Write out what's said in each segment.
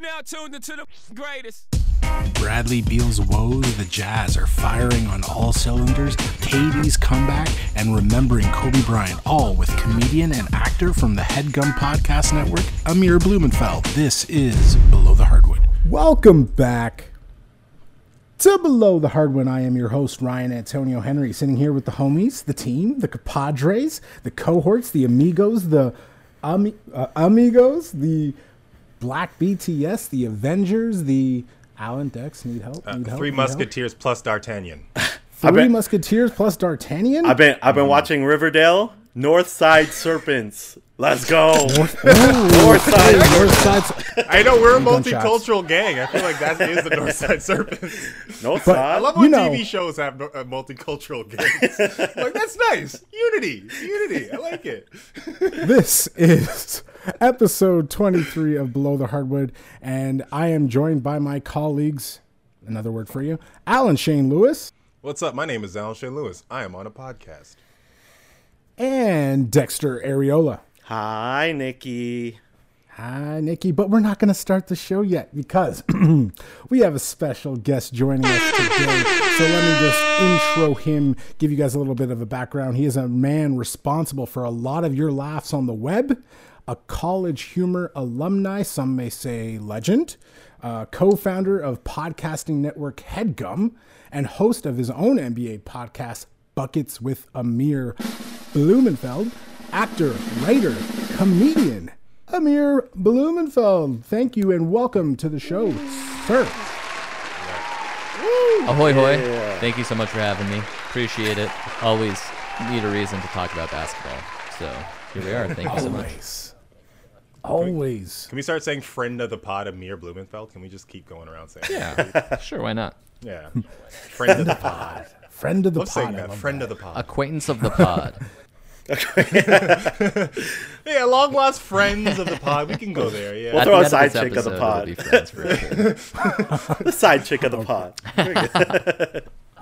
Now tuned into the greatest. Bradley Beal's woes, the Jazz are firing on all cylinders, KD's comeback, and remembering Kobe Bryant, all with comedian and actor from the Headgum Podcast Network, Amir Blumenfeld. This is Below the Hardwood. Welcome back to Below the Hardwood. I am your host, Ryan Antonio Henry, sitting here with the homies, the team, the compadres, the cohorts, the amigos, the ami- uh, amigos, the Black BTS, the Avengers, the Alan Dex. Need help? Need help? Three Need help? Musketeers plus D'Artagnan. Three bet- Musketeers plus D'Artagnan. I've been I've been watching Riverdale. North Side Serpents. Let's go. North Side. North Side. I know we're a multicultural gang. I feel like that is the Northside Serpents. North But- I Side. love You when know- TV shows have uh, multicultural gangs. like that's nice. Unity, unity. I like it. This is episode 23 of Below the Hardwood, and I am joined by my colleagues. Another word for you, Alan Shane Lewis What's up? My name is Alan Shane Lewis. I am on a podcast. and Dexter Areola. Hi, Nikki. Hi, Nikki, but we're not going to start the show yet because we have a special guest joining us today. So let me just intro him, give you guys a little bit of a background. He is a man responsible for a lot of your laughs on the web, a college humor alumni, some may say legend, uh, co founder of podcasting network Headgum, and host of his own NBA podcast, Buckets with Amir Blumenfeld, actor, writer, comedian, Amir Blumenfeld. Thank you and welcome to the show, sir. Ahoy, hoy. Thank you so much for having me. Appreciate it. Always need a reason to talk about basketball. So here we are. Thank you so much. Always. Always. Can we start saying friend of the pod, Amir Blumenfeld? Can we just keep going around saying? Yeah, sure. Why not? Yeah. Friend of the pod. Friend of the Love pod. that. Friend that. of the pod. Acquaintance of the pod. Yeah, long lost friends of the pod. We can go there. Yeah. We'll At throw the a side chick of the pod. we'll be friends forever. The side chick of the pod.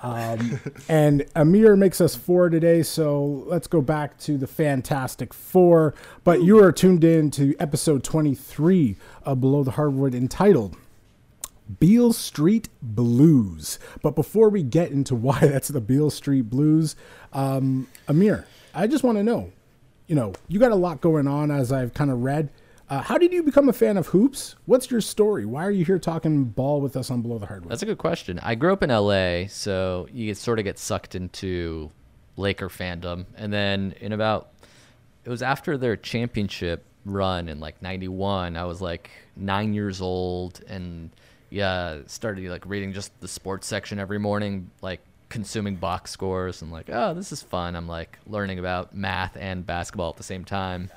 Good. And Amir makes us four today, so let's go back to the Fantastic Four. But you are tuned in to episode 23 of Below the Hardwood entitled Beal Street Blues. But before we get into why that's the Beale Street Blues, um, Amir, I just want to know you know, you got a lot going on as I've kind of read. Uh, how did you become a fan of hoops? What's your story? Why are you here talking ball with us on Below the Hardwood? That's a good question. I grew up in LA, so you sort of get sucked into Laker fandom. And then in about, it was after their championship run in like 91, I was like nine years old and yeah, started like reading just the sports section every morning, like consuming box scores and like, oh, this is fun. I'm like learning about math and basketball at the same time.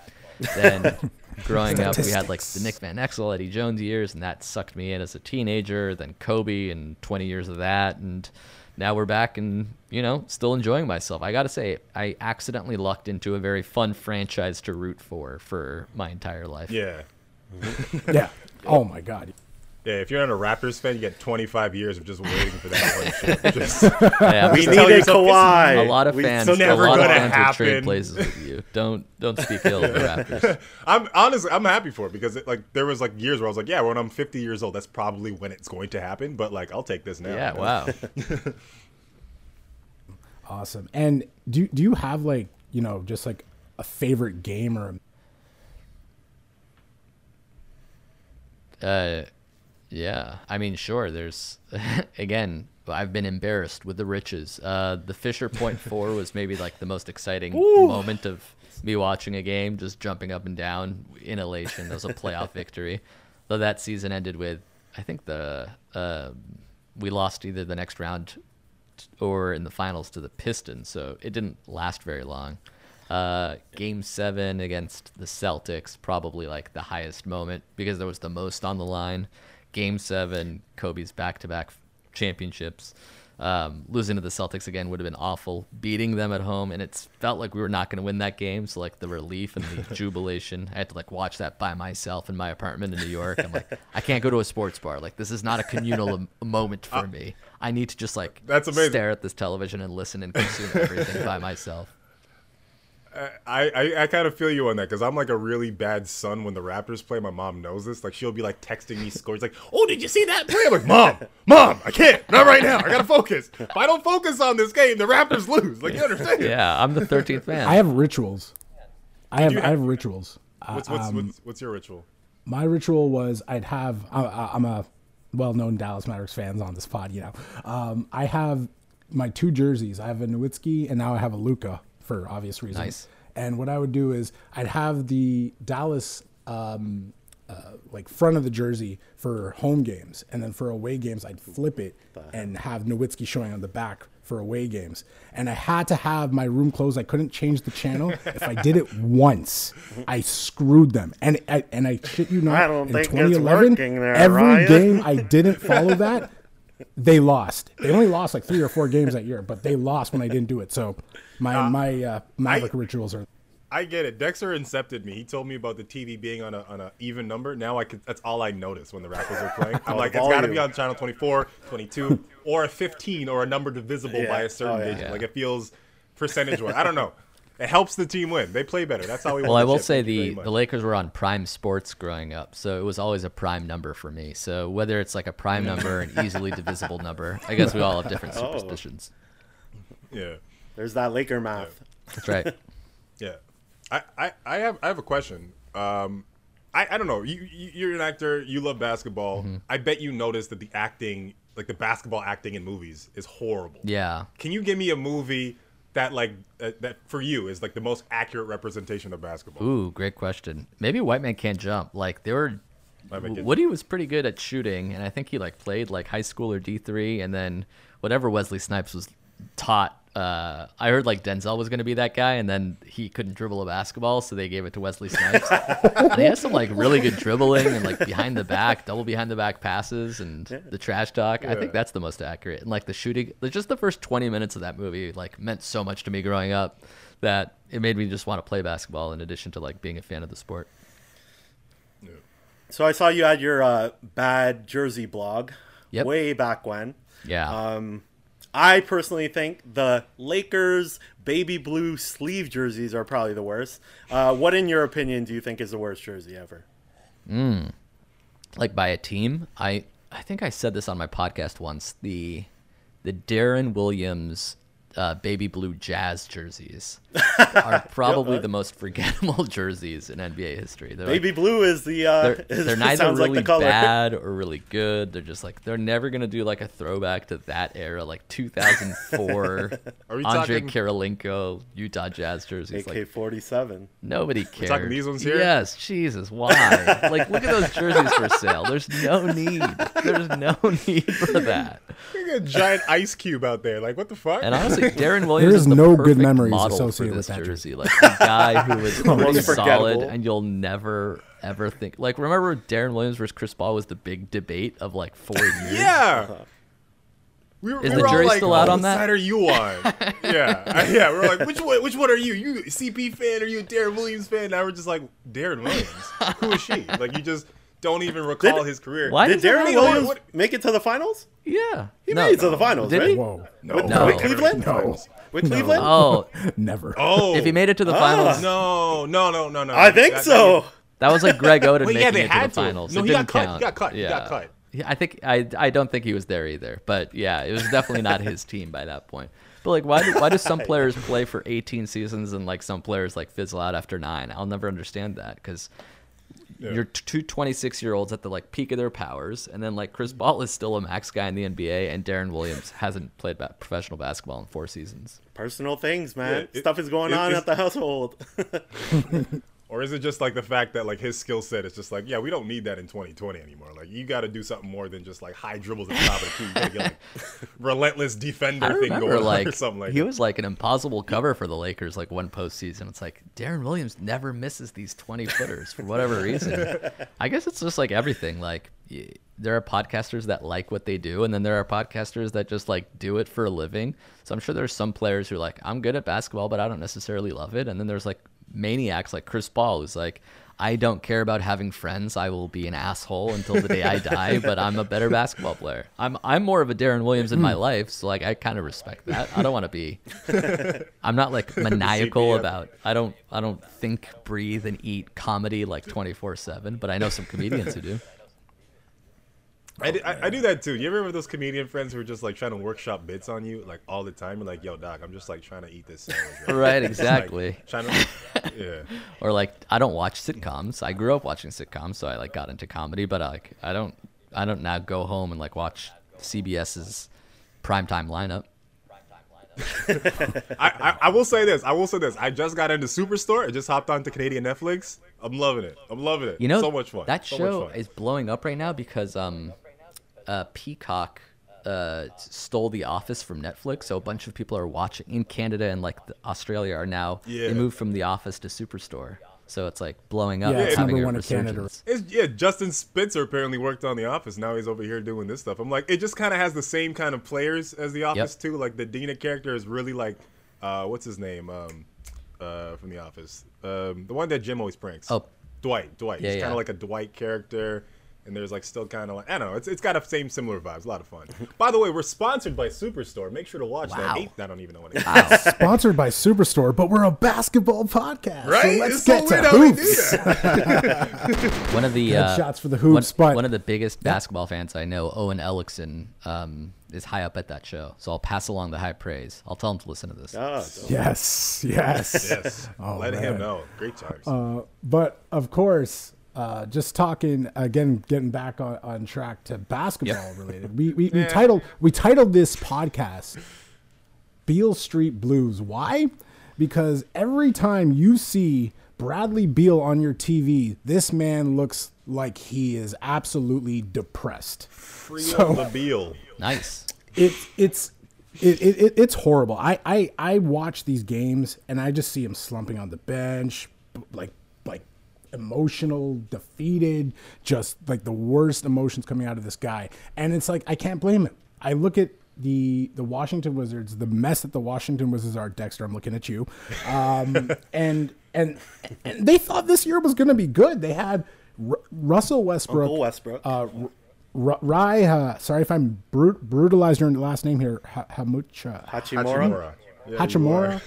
Then growing up, we had like the Nick Van Exel, Eddie Jones years, and that sucked me in as a teenager. Then Kobe and 20 years of that, and now we're back and you know still enjoying myself. I gotta say, I accidentally lucked into a very fun franchise to root for for my entire life. Yeah. yeah. Oh my God. Yeah, if you're not a Raptors fan, you get 25 years of just waiting for that one. Just, Yeah, We just- tell needed Kawhi. a lot of We- fans, so a never lot of gonna fans will trade happen. places with you. Don't don't speak ill of the Raptors. I'm honestly, I'm happy for it because it, like there was like years where I was like, yeah, when I'm 50 years old, that's probably when it's going to happen. But like, I'll take this now. Yeah, you wow. Awesome. And do do you have like you know just like a favorite game or Uh, yeah. I mean, sure. There's again. I've been embarrassed with the riches. Uh, the Fisher Point Four was maybe like the most exciting moment of me watching a game, just jumping up and down in elation. That was a playoff victory. Though that season ended with, I think the uh, we lost either the next round or in the finals to the Pistons, so it didn't last very long. Uh, game seven against the Celtics, probably like the highest moment because there was the most on the line. Game seven, Kobe's back to back championships. Um, losing to the Celtics again would have been awful. Beating them at home, and it felt like we were not going to win that game. So like the relief and the jubilation, I had to like watch that by myself in my apartment in New York. I'm like, I can't go to a sports bar. Like this is not a communal moment for me. I need to just like That's amazing. stare at this television and listen and consume everything by myself. I, I, I kind of feel you on that because I'm like a really bad son when the Raptors play. My mom knows this. Like she'll be like texting me scores, like, "Oh, did you see that play?" I'm like, "Mom, mom, I can't, not right now. I gotta focus. If I don't focus on this game, the Raptors lose. Like you understand? Yeah, I'm the 13th man. I have rituals. I have you I have- have rituals. Uh, What's what's, what's what's your ritual? my ritual was I'd have I, I- I'm a well-known Dallas Mavericks fans on this pod, you know. Um, I have my two jerseys. I have a Nowitzki and now I have a Luka for obvious reasons. Nice. And what I would do is I'd have the Dallas um, uh, like front of the jersey for home games, and then for away games I'd flip it and have Nowitzki showing on the back for away games. And I had to have my room closed. I couldn't change the channel. if I did it once, I screwed them. And I, and I shit you not, I don't in think it's 2011, working there, every Ryan. game I didn't follow that. They lost. They only lost like three or four games that year, but they lost when I didn't do it. So my my uh, Maverick rituals are I get it. Dexter incepted me. He told me about the TV being on a on a even number. Now I could. That's all I notice when the Raptors are playing. I'm like, it's got to be on channel 24, 22, or a 15, or a number divisible by a certain Oh, yeah. digit. Yeah. Like it feels percentage wise. I don't know. It helps the team win. They play better. That's how we. well, I will say the the Lakers were on prime sports growing up, so it was always a prime number for me. So whether it's like a prime number, an easily divisible number, I guess we all have different Oh. superstitions. Yeah. There's that Laker math. That's right. Yeah, I, I, I have I have a question. Um, I, I don't know. You, you you're an actor. You love basketball. Mm-hmm. I bet you noticed that the acting, like the basketball acting in movies, is horrible. Yeah. Can you give me a movie that like uh, that for you is like the most accurate representation of basketball? Ooh, great question. Maybe White Man Can't Jump. Like they were. Woody was pretty good at shooting, and I think he like played like high school or D three, and then whatever Wesley Snipes was taught. Uh, I heard like Denzel was going to be that guy, and then he couldn't dribble a basketball, so they gave it to Wesley Snipes. and he has some like really good dribbling and like behind the back, double behind the back passes, and the trash talk. I think that's the most accurate. And like the shooting, just the first twenty minutes of that movie like meant so much to me growing up that it made me just want to play basketball in addition to like being a fan of the sport. So I saw you had your uh, bad jersey blog Yep. way back when. Yeah. Um, I personally think the Lakers baby blue sleeve jerseys are probably the worst. Uh, what, in your opinion, do you think is the worst jersey ever? like by a team. I I think I said this on my podcast once. The the Deron Williams uh, baby blue Jazz jerseys are probably the most forgettable jerseys in NBA history. They're like- Baby blue is the. Uh, they're, is- they're neither sounds really like the color. bad or really good. They're just like they're never gonna do like a throwback to that era, like 2004 Are we Andre talking- Kirilenko Utah Jazz jerseys. AK Like forty seven. Nobody cares. talking these ones here? Yes, Jesus, why? like, look at those jerseys for sale. There's no need. There's no need for that. Look at a giant ice cube out there. Like what the fuck? And honestly, Deron Williams There's is the no good perfect memories model for associated this with that jersey. Like the guy who was pretty solid, and you'll never ever think. Like, remember Deron Williams versus Chris Paul was the big debate of like four years. yeah. We were, Is we the were all jury like, still out on "Whose that?" side are you on? yeah, yeah. We were like, which one? Which one are you? You a CP fan? Are you a Deron Williams fan? Now we're just like, Deron Williams. Who is she? Like you just don't even recall Did- his career. Why Did does Deron Williams what- make it to the finals? Yeah, He no, made it to the finals, Did right? he? whoa No, With- No. with Cleveland? No. With Cleveland? Oh, never. Oh, if he made it to the Ah. finals, No, no, no, no, no. I think That- so. That was like Greg Oden Well, making yeah, they it to the to. finals. No, it he got didn't cut. He count. got cut. He Yeah. got cut. I think I I don't think he was there either. But yeah, it was definitely not his team by that point. But like, why do why do some players play for 18 seasons and like some players like fizzle out after nine? I'll never understand that because Yeah. you're two 26 year olds at the like peak of their powers, and then like Chris Paul is still a max guy in the NBA, and Deron Williams hasn't played ba- professional basketball in four seasons. Personal things, man. Yeah, it- Stuff is going it- on it's- at the household. Or is it just like the fact that like his skill set is just like, yeah, we don't need that in 2020 anymore. Like you got to do something more than just like high dribbles at the top of the key. You got to get like relentless defender I thing remember going like, or something like he that. was like an impossible cover for the Lakers like one postseason. It's like Deron Williams never misses these 20 footers for whatever reason. I guess it's just like everything. Like there are podcasters that like what they do, and then there are podcasters that just like do it for a living. So I'm sure there's some players who are like, I'm good at basketball, but I don't necessarily love it. And then there's like maniacs like Chris Paul who's like, I don't care about having friends. I will be an asshole until the day I die, but I'm a better basketball player. I'm I'm more of a Deron Williams in my life, so like I kind of respect that. I don't want to be I'm not like maniacal about I don't I don't think, breathe and eat comedy like 24/7, but I know some comedians who do. I, do- I, I do that too. You ever have those comedian friends who are just like trying to workshop bits on you like all the time? You're like, yo, doc, I'm just like trying to eat this sandwich. Right, like, exactly. trying to, yeah. Or like I don't watch sitcoms. I grew up watching sitcoms, so I like got into comedy, but I, like I don't I don't now go home and like watch CBS's primetime lineup. I, I, I will say this. I will say this. I just got into Superstore. I just hopped onto Canadian Netflix. I'm loving it. I'm loving it. You know, so much fun. That so show fun. is blowing up right now because um, uh, Peacock uh stole The Office from Netflix, so a bunch of people are watching in Canada and like the, Australia are now Yeah. they moved from The Office to Superstore, so it's like blowing up. Yeah, it's it's having number a one in Canada. It's, yeah, Justin Spitzer apparently worked on The Office. Now he's over here doing this stuff. I'm like, it just kind of has the same kind of players as The Office too. Like the Dina character is really like, uh, what's his name? Um, uh, from The Office, um, the one that Jim always pranks. Oh. Dwight. Dwight. Yeah, he's kind of like a Dwight character. And there's like still kind of like I don't know. It's it's got a same similar vibes. A lot of fun. By the way, we're sponsored by Superstore. Make sure to watch Wow. that. Eight, I don't even know what it is. Sponsored by Superstore, but we're a basketball podcast. Right? So let's it's get weird to how hoops. One of the uh, shots for the hoops, one, but- one of the biggest basketball fans I know, Owen Ellickson, um, is high up at that show. So I'll pass along the high praise. I'll tell him to listen to this. Ah, Yes, yes. yes. Oh, Let man. him know. Great times. Uh, but of course, uh, just talking again, getting back on, on track to basketball related. We we, we titled we titled this podcast Beal Street Blues. Why? Because every time you see Bradley Beal on your TV, this man looks like he is absolutely depressed. Free so- the Beal. Nice. it it's it, it, it it's horrible. I, I I watch these games and I just see him slumping on the bench, like like emotional, defeated, just like the worst emotions coming out of this guy. And it's like I can't blame him. I look at the the Washington Wizards, the mess that the Washington Wizards are. Dexter, I'm looking at you, um, and and and they thought this year was going to be good. They had R- Russell Westbrook, Uncle Westbrook. uh, R- Rai, uh, sorry if I'm brut- brutalized your last name here. Ha- Hamucha. Hachimura. Yeah, Hachimura.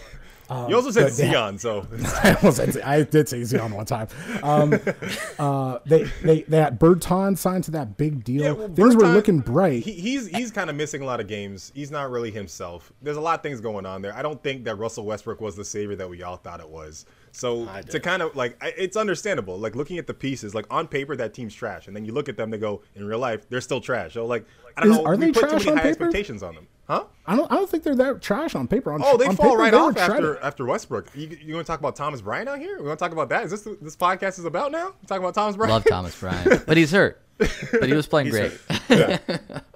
Are. You also said but they- Zion, so I, almost said- I did say Zion one time. Um, uh, they they they had Bertans signed to that big deal. Yeah, well, Things were looking bright. He, he's he's kind of missing a lot of games. He's not really himself. There's a lot of things going on there. I don't think that Russell Westbrook was the savior that we all thought it was. So to kind of like, it's understandable. Like looking at the pieces, like on paper that team's trash, and then you look at them, they go in real life, they're still trash. So like, I don't Is- know. are we they put trash too many on high paper? expectations on them, huh? I don't I don't think they're that trash on paper. On, Oh, they on fall paper, right they off after shredded. after Westbrook. You, you want to talk about Thomas Bryant out here? We want to talk about that? Is this this podcast is about now? We're talking about Thomas Bryant. Love Thomas Bryant, but he's hurt. But he was playing great.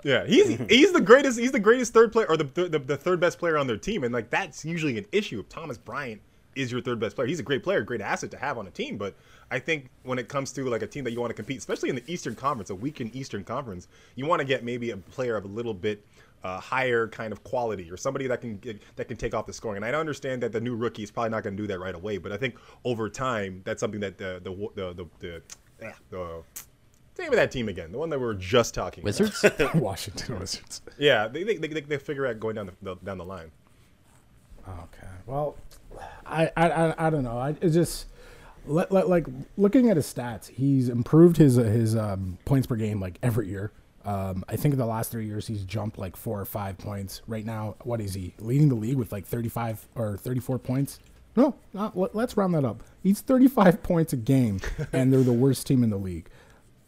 Yeah, he's he's the greatest. He's the greatest third player, or the, the the third best player on their team, and like that's usually an issue. If Thomas Bryant is your third best player, he's a great player, great asset to have on a team. But I think when it comes to like a team that you want to compete, especially in the Eastern Conference, a weakened Eastern Conference, you want to get maybe a player of a little bit uh, higher kind of quality, or somebody that can get, that can take off the scoring. And I understand that the new rookie is probably not going to do that right away, but I think over time that's something that the the the the, the, the, the Name of that team again, the one that we were just talking. about. Wizards. Washington Wizards. Yeah, they they, they, they, they figure out going down the, the down the line. Okay. Well, I I, I, I don't know. I it just let, let, like looking at his stats, he's improved his his um, points per game like every year. Um, I think in the last three years he's jumped like four or five points. Right now, what is he leading the league with like thirty five or thirty four points? No, not, let, let's round that up. He's thirty five points a game, and they're the worst team in the league.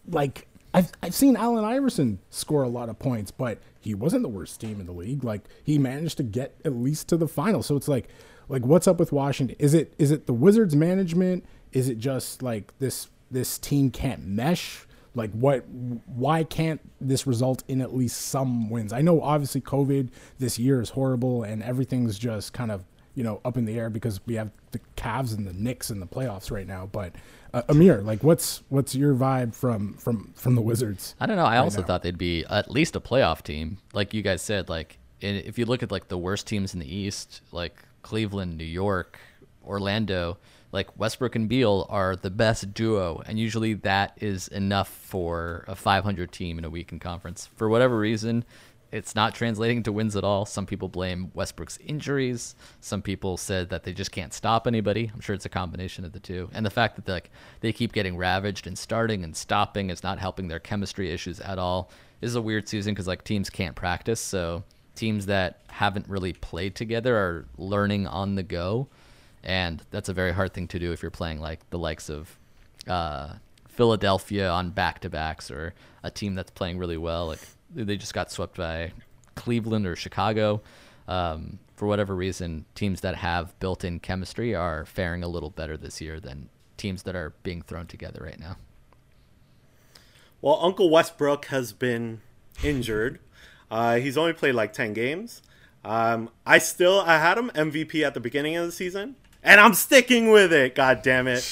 Like I've I've seen Allen Iverson score a lot of points, but he wasn't the worst team in the league. Like he managed to get at least to the final. So it's like like what's up with Washington? Is it is it the Wizards management? Is it just like this this team can't mesh? Like what why can't this result in at least some wins? I know obviously COVID this year is horrible and everything's just kind of you know up in the air because we have the Cavs and the Knicks in the playoffs right now. But uh, Amir, like, what's what's your vibe from from from the Wizards? I don't know. I also now. thought they'd be at least a playoff team, like you guys said. Like, if you look at like the worst teams in the East, like Cleveland, New York, Orlando, like Westbrook and Beal are the best duo, and usually that is enough for a 500 team in a weak in conference. For whatever reason, it's not translating to wins at all. Some people blame Westbrook's injuries. Some people said that they just can't stop anybody. I'm sure it's a combination of the two. And the fact that like they keep getting ravaged and starting and stopping is not helping their chemistry issues at all. This is a weird season because like teams can't practice, so teams that haven't really played together are learning on the go, and that's a very hard thing to do if you're playing like the likes of uh, Philadelphia on back to backs or a team that's playing really well. Like they just got swept by Cleveland or Chicago. Um, for whatever reason, teams that have built-in chemistry are faring a little better this year than teams that are being thrown together right now. Well, Uncle Westbrook has been injured. Uh, he's only played like ten games. Um, I still I had him MVP at the beginning of the season, and I'm sticking with it. God damn it!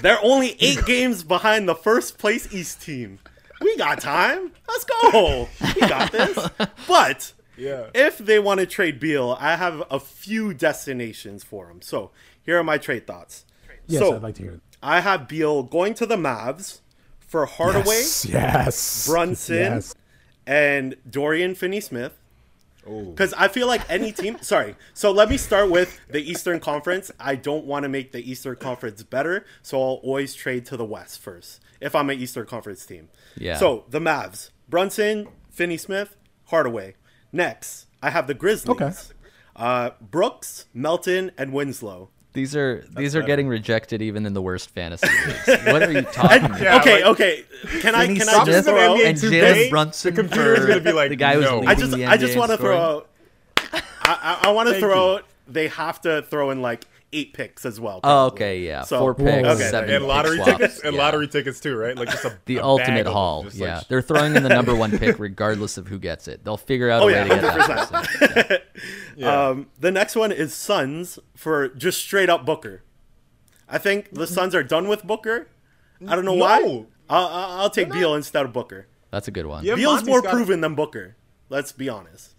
They're only eight games behind the first place East team. We got time. Let's go. We got this. But Yeah. if they want to trade Beal, I have a few destinations for him. So here are my trade thoughts. Yes, so I'd like to hear it. I have Beal going to the Mavs for Hardaway, Yes, yes. Brunson, Yes. and Dorian Finney-Smith. Oh. Because I feel like any team. sorry. So let me start with the Eastern Conference. I don't want to make the Eastern Conference better, so I'll always trade to the West first if I'm an Eastern Conference team. Yeah. So the Mavs: Brunson, Finney-Smith, Hardaway. Next, I have the Grizzlies. Okay. Uh, Brooks, Melton, and Winslow. These are these are getting rejected even in the worst fantasy leagues. what are you talking about? Yeah, okay, like- okay. Can I can I Stop just this throw out? And Jalen Brunson the computer's for gonna be like, the guy who's no. leading I just the I just want to throw out. I I, I want to throw you. out. They have to throw in like eight picks as well. Oh, okay, yeah, So- four picks, Okay. seven and pick lottery swaps. tickets and yeah. lottery tickets too, right? Like just a the a ultimate of them, haul. Yeah, like- they're throwing in the number one pick regardless of who gets it. They'll figure out Oh a way yeah, to get hundred that percent. Um, the next one is Suns for just straight up Booker. I think the Suns are done with Booker. I don't know No. why. I'll, I'll I'll take Beal instead of Booker. That's a good one. Yeah, Beal's Monty's more got- proven than Booker. Let's be honest.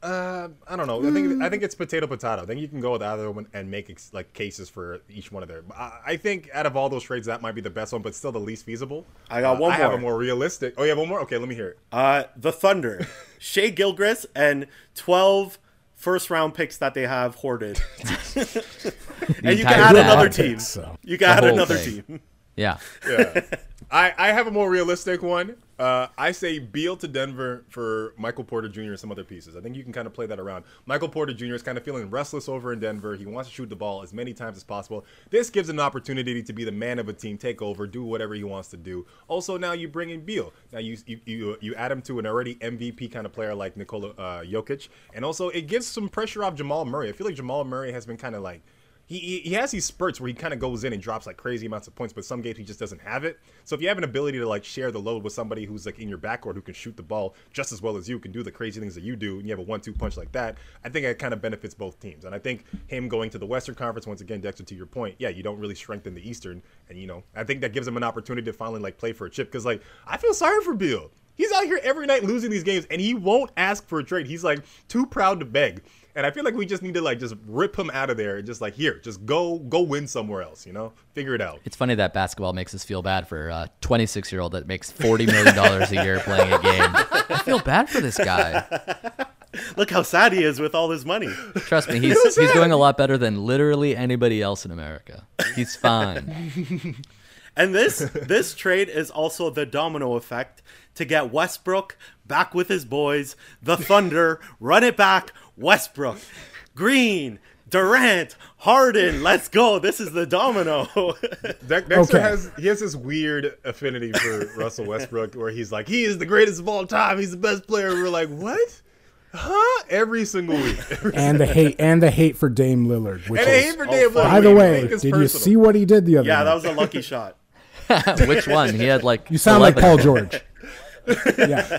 Uh, I don't know. I think I think it's potato potato. I think you can go with either one and make ex- like cases for each one of them. I, I think out of all those trades, that might be the best one, but still the least feasible. I got Uh, one I have more. a more realistic. Oh, you have one more? Okay, let me hear it. Uh, the Thunder, Shai Gilgeous, and 12 first round picks that they have hoarded. and you entire can add another I think team. so. You can add another thing. team. Yeah, Yeah. I, I have a more realistic one. Uh, I say Beal to Denver for Michael Porter Jr. and some other pieces. I think you can kind of play that around. Michael Porter Jr. is kind of feeling restless over in Denver. He wants to shoot the ball as many times as possible. This gives him an opportunity to be the man of a team, take over, do whatever he wants to do. Also, now you bring in Beal. Now you you you, you add him to an already MVP kind of player like Nikola uh, Jokic, and also it gives some pressure off Jamal Murray. I feel like Jamal Murray has been kind of like he, he, has these spurts where he kind of goes in and drops like crazy amounts of points, but some games he just doesn't have it. So if you have an ability to like share the load with somebody who's like in your backcourt who can shoot the ball just as well as you, can do the crazy things that you do, and you have a one-two punch like that, I think it kind of benefits both teams. And I think him going to the Western Conference once again, Dexter, to your point, yeah, you don't really strengthen the Eastern, and you know I think that gives him an opportunity to finally like play for a chip because like I feel sorry for Beal. He's out here every night losing these games, and he won't ask for a trade. He's like too proud to beg. And I feel like we just need to like just rip him out of there and just like here, just go go win somewhere else. You know, figure it out. it's funny that basketball makes us feel bad for a 26 year old that makes 40 million dollars a year playing a game. I feel bad for this guy. Look how sad he is with all his money. Trust me, he's he's doing a lot better than literally anybody else in America. He's fine. And this this trade is also the domino effect to get Westbrook back with his boys, the Thunder, run it back, Westbrook, Green, Durant, Harden, let's go. This is the domino. De- Dexter Okay. has he has this weird affinity for Russell Westbrook where he's like he is the greatest of all time. He's the best player. We're like what? Huh? Every single week. Every And the hate and the hate for Dame Lillard. Which and I is, hate for Dave Lillard. by the way, make this did you see what he did the other yeah, night? that was a lucky shot. Which one? He had like you sound like Paul George. yeah,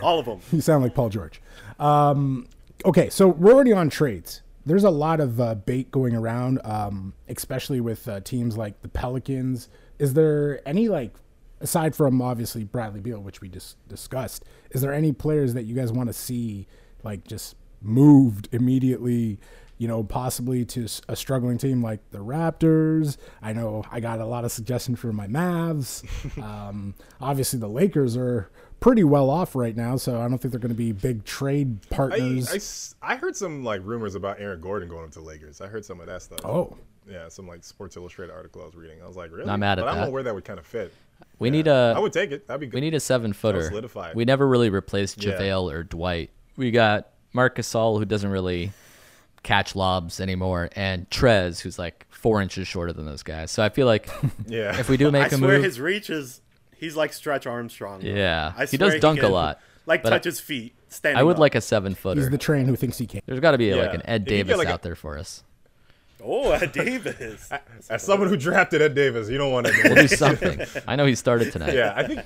All of them. you sound like Paul George. Um, okay, so we're already on trades. There's a lot of uh, bait going around, um, especially with uh, teams like the Pelicans. Is there any like, aside from obviously Bradley Beal, which we just discussed, is there any players that you guys want to see like just moved immediately? you know, possibly to a struggling team like the Raptors. I know I got a lot of suggestions for my Mavs. um, obviously, the Lakers are pretty well off right now, so I don't think they're going to be big trade I, partners. I, heard some like rumors about Aaron Gordon going up to Lakers. I heard some of that stuff. oh, Yeah, some like Sports Illustrated article I was reading. I was like, really? Not mad at but I don't know where that would kind of fit. We need a I would take it. That'd be good. we need a seven footer. solidify. We never really replaced Yeah. JaVale or Dwight. We got Marcus Gasol who doesn't really catch lobs anymore, and Trez who's like four inches shorter than those guys. So I feel like yeah. if we do make a swear move, his reach is he's like Stretch Armstrong. bro. Yeah, I he does dunk a can, lot, Like but I- touch his feet. Standing I would up. like a seven footer. he's the train who thinks he can. There's got to be like an Ed If you get, Davis like, a- out there for us. Oh, Ed Davis. As someone who drafted Ed Davis, you don't want to. We'll do something. I know he started tonight. yeah, I think.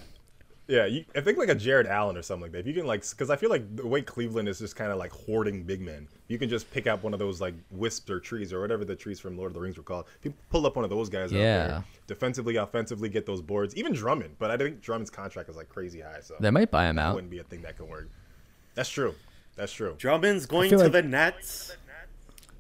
Yeah, you, I think like a Jarrett Allen or something like that. If you can like, because I feel like the way Cleveland is just kind of like hoarding big men. You can just pick up one of those like wisps or trees or whatever the trees from Lord of the Rings were called. If you pull up one of those guys out Yeah. there, defensively, offensively, get those boards. Even Drummond, but I think Drummond's contract is like crazy high, so They might buy him out. wouldn't be a thing that could work. That's true. That's true. Drummond's going to like- the Nets.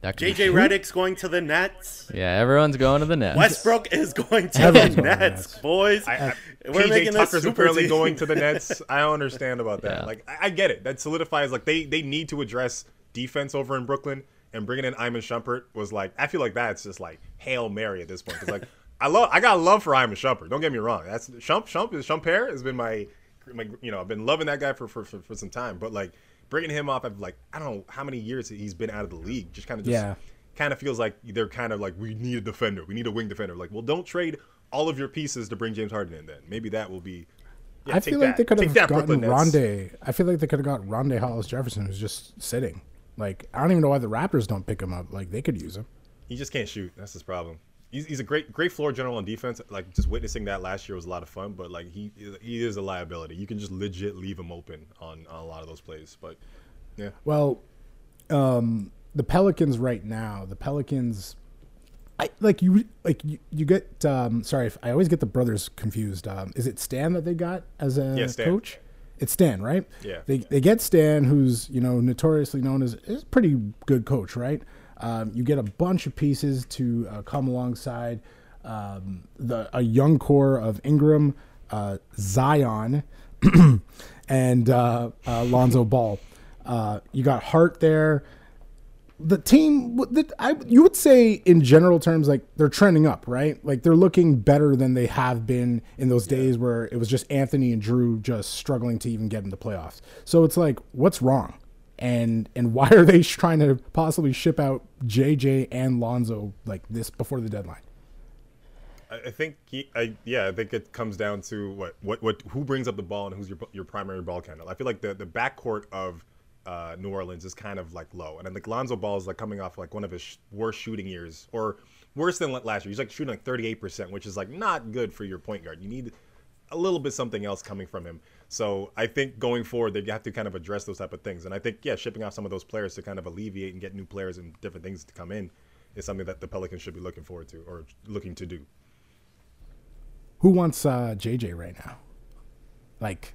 That could JJ Redick's going to the Nets. Yeah, everyone's going to the Nets. Westbrook is going to the going to the Nets, Nets. boys. I, I, We're PJ making this Tucker's super apparently team. going to the Nets. I don't understand about that. Yeah. Like, I, I get it. That solidifies like they they need to address defense over in Brooklyn, and bringing in Iman Shumpert was like I feel like that's just like hail mary at this point. 'Cause, like I love I got love for Iman Shumpert. Don't get me wrong. That's Shump Shump Shumpert has been my, my you know I've been loving that guy for for, for, for some time. But like bringing him off, I've like I don't know how many years he's been out of the league. Just kind of just Yeah. kind of feels like they're kind of like we need a defender, we need a wing defender. Like, well, don't trade all of your pieces to bring James Harden in. Then maybe that will be. Yeah, I feel like that. they could have that, gotten Rondae. I feel like they could have got Rondae Hollis Jefferson, who's just sitting. Like I don't even know why the Raptors don't pick him up. Like they could use him. He just can't shoot. That's his problem. He's, he's a great great floor general on defense. Like just witnessing that last year was a lot of fun. But like he he is a liability. You can just legit leave him open on, on a lot of those plays. But yeah, Well, um, the Pelicans right now, the Pelicans, I like you like you, you get. Um, sorry, if I always get the brothers confused. Um, is it Stan that they got as a Yeah, coach? It's Stan, right? Yeah. They they get Stan, who's you know notoriously known as is a pretty good coach, right? Um, you get a bunch of pieces to uh, come alongside um, the a young core of Ingram, uh, Zion, and uh, uh, Lonzo Ball. Uh, you got Hart there. The team, the, I, you would say in general terms, like they're trending up, right? Like they're looking better than they have been in those days where it was just Anthony and Jrue just struggling to even get in the playoffs. So it's like, what's wrong? And and why are they trying to possibly ship out JJ and Lonzo like this before the deadline? I, think he, I yeah, I think it comes down to what what what who brings up the ball and who's your your primary ball handler. I feel like the the backcourt of uh, New Orleans is kind of like low, and then like Lonzo Ball is like coming off like one of his sh- worst shooting years, or worse than last year. He's like shooting like 38 percent, which is like not good for your point guard. You need a little bit something else coming from him. So I think going forward they have to kind of address those type of things, and I think yeah, shipping off some of those players to kind of alleviate and get new players and different things to come in is something that the Pelicans should be looking forward to or looking to do. Who wants uh, JJ right now? Like,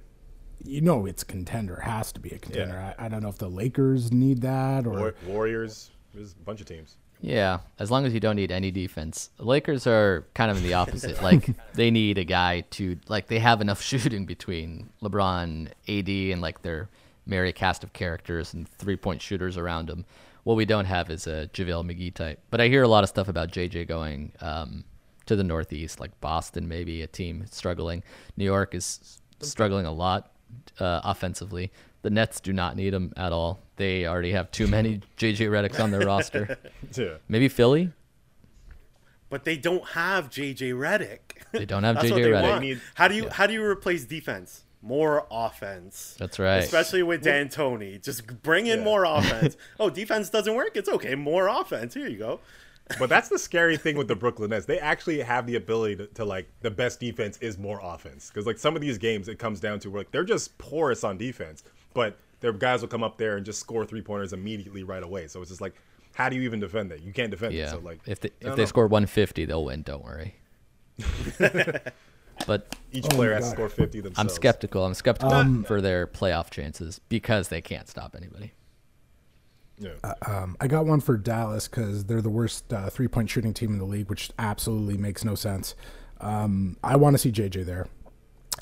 you know, it's contender. Has to be a contender. I, I don't know if the Lakers need that or War- Warriors, there's a bunch of teams. Yeah, as long as you don't need any defense. The Lakers are kind of in the opposite. like they need a guy to like they have enough shooting between LeBron, AD, and like their merry cast of characters and three point shooters around them. What we don't have is a JaVale McGee type. But I hear a lot of stuff about JJ going um, to the Northeast, like Boston, maybe a team struggling. New York is struggling a lot uh, offensively. The Nets do not need him at all. They already have too many JJ Redicks on their roster. Yeah. Maybe Philly. But they don't have JJ Redick. They don't have That's JJ what they Redick. want. They need- how do you how do you replace defense? More offense. That's right. Especially with D'Antoni. Just bring in Yeah. more offense. oh, defense doesn't work? It's okay. More offense. Here you go. But that's the scary thing with the Brooklyn Nets. They actually have the ability to, to like the best defense is more offense. Because like some of these games, it comes down to where like they're just porous on defense, but their guys will come up there and just score three pointers immediately right away. So it's just like, how do you even defend that? You can't defend it. Yeah. So like, if they if they know. score 150, they'll win. Don't worry. but each Oh player my has to score fifty themselves. I'm skeptical. I'm skeptical Um, for their playoff chances because they can't stop anybody. Yeah. Um, I got one for Dallas because they're the worst uh, three point shooting team in the league, which absolutely makes no sense. Um, I want to see JJ there.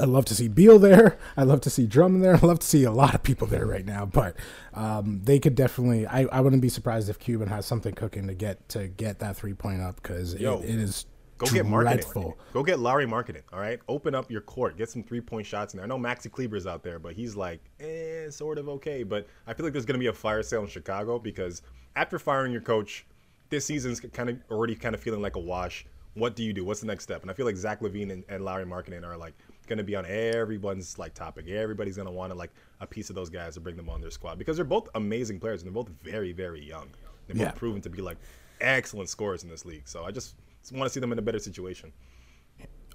I love to see Beal there. I love to see Drummond there. I love to see a lot of people there right now. But um, they could definitely. I, I wouldn't be surprised if Cuban has something cooking to get to get that three point up because it, it is Go get Markkanen. Go get Lauri Markkanen. All right, open up your court. Get some three point shots in there. I know Maxi Kleber's out there, but he's like, eh, sort of okay. But I feel like there's gonna be a fire sale in Chicago because after firing your coach, this season's kind of already kind of feeling like a wash. What do you do? What's the next step? And I feel like Zach LaVine and, and Lauri Markkanen are like gonna be on everyone's like topic. Everybody's gonna want to like a piece of those guys to bring them on their squad because they're both amazing players and they're both very very young. They're both Yeah. proven to be like excellent scorers in this league. So I just want to see them in a better situation.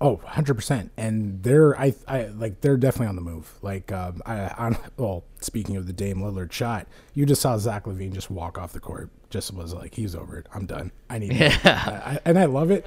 Oh, 100%. And they're I I like they're definitely on the move. Like um I on well, speaking of the Dame Lillard shot, you just saw Zach LaVine just walk off the court. Just was like he's over it. I'm done. I need yeah. I, I, and I love it.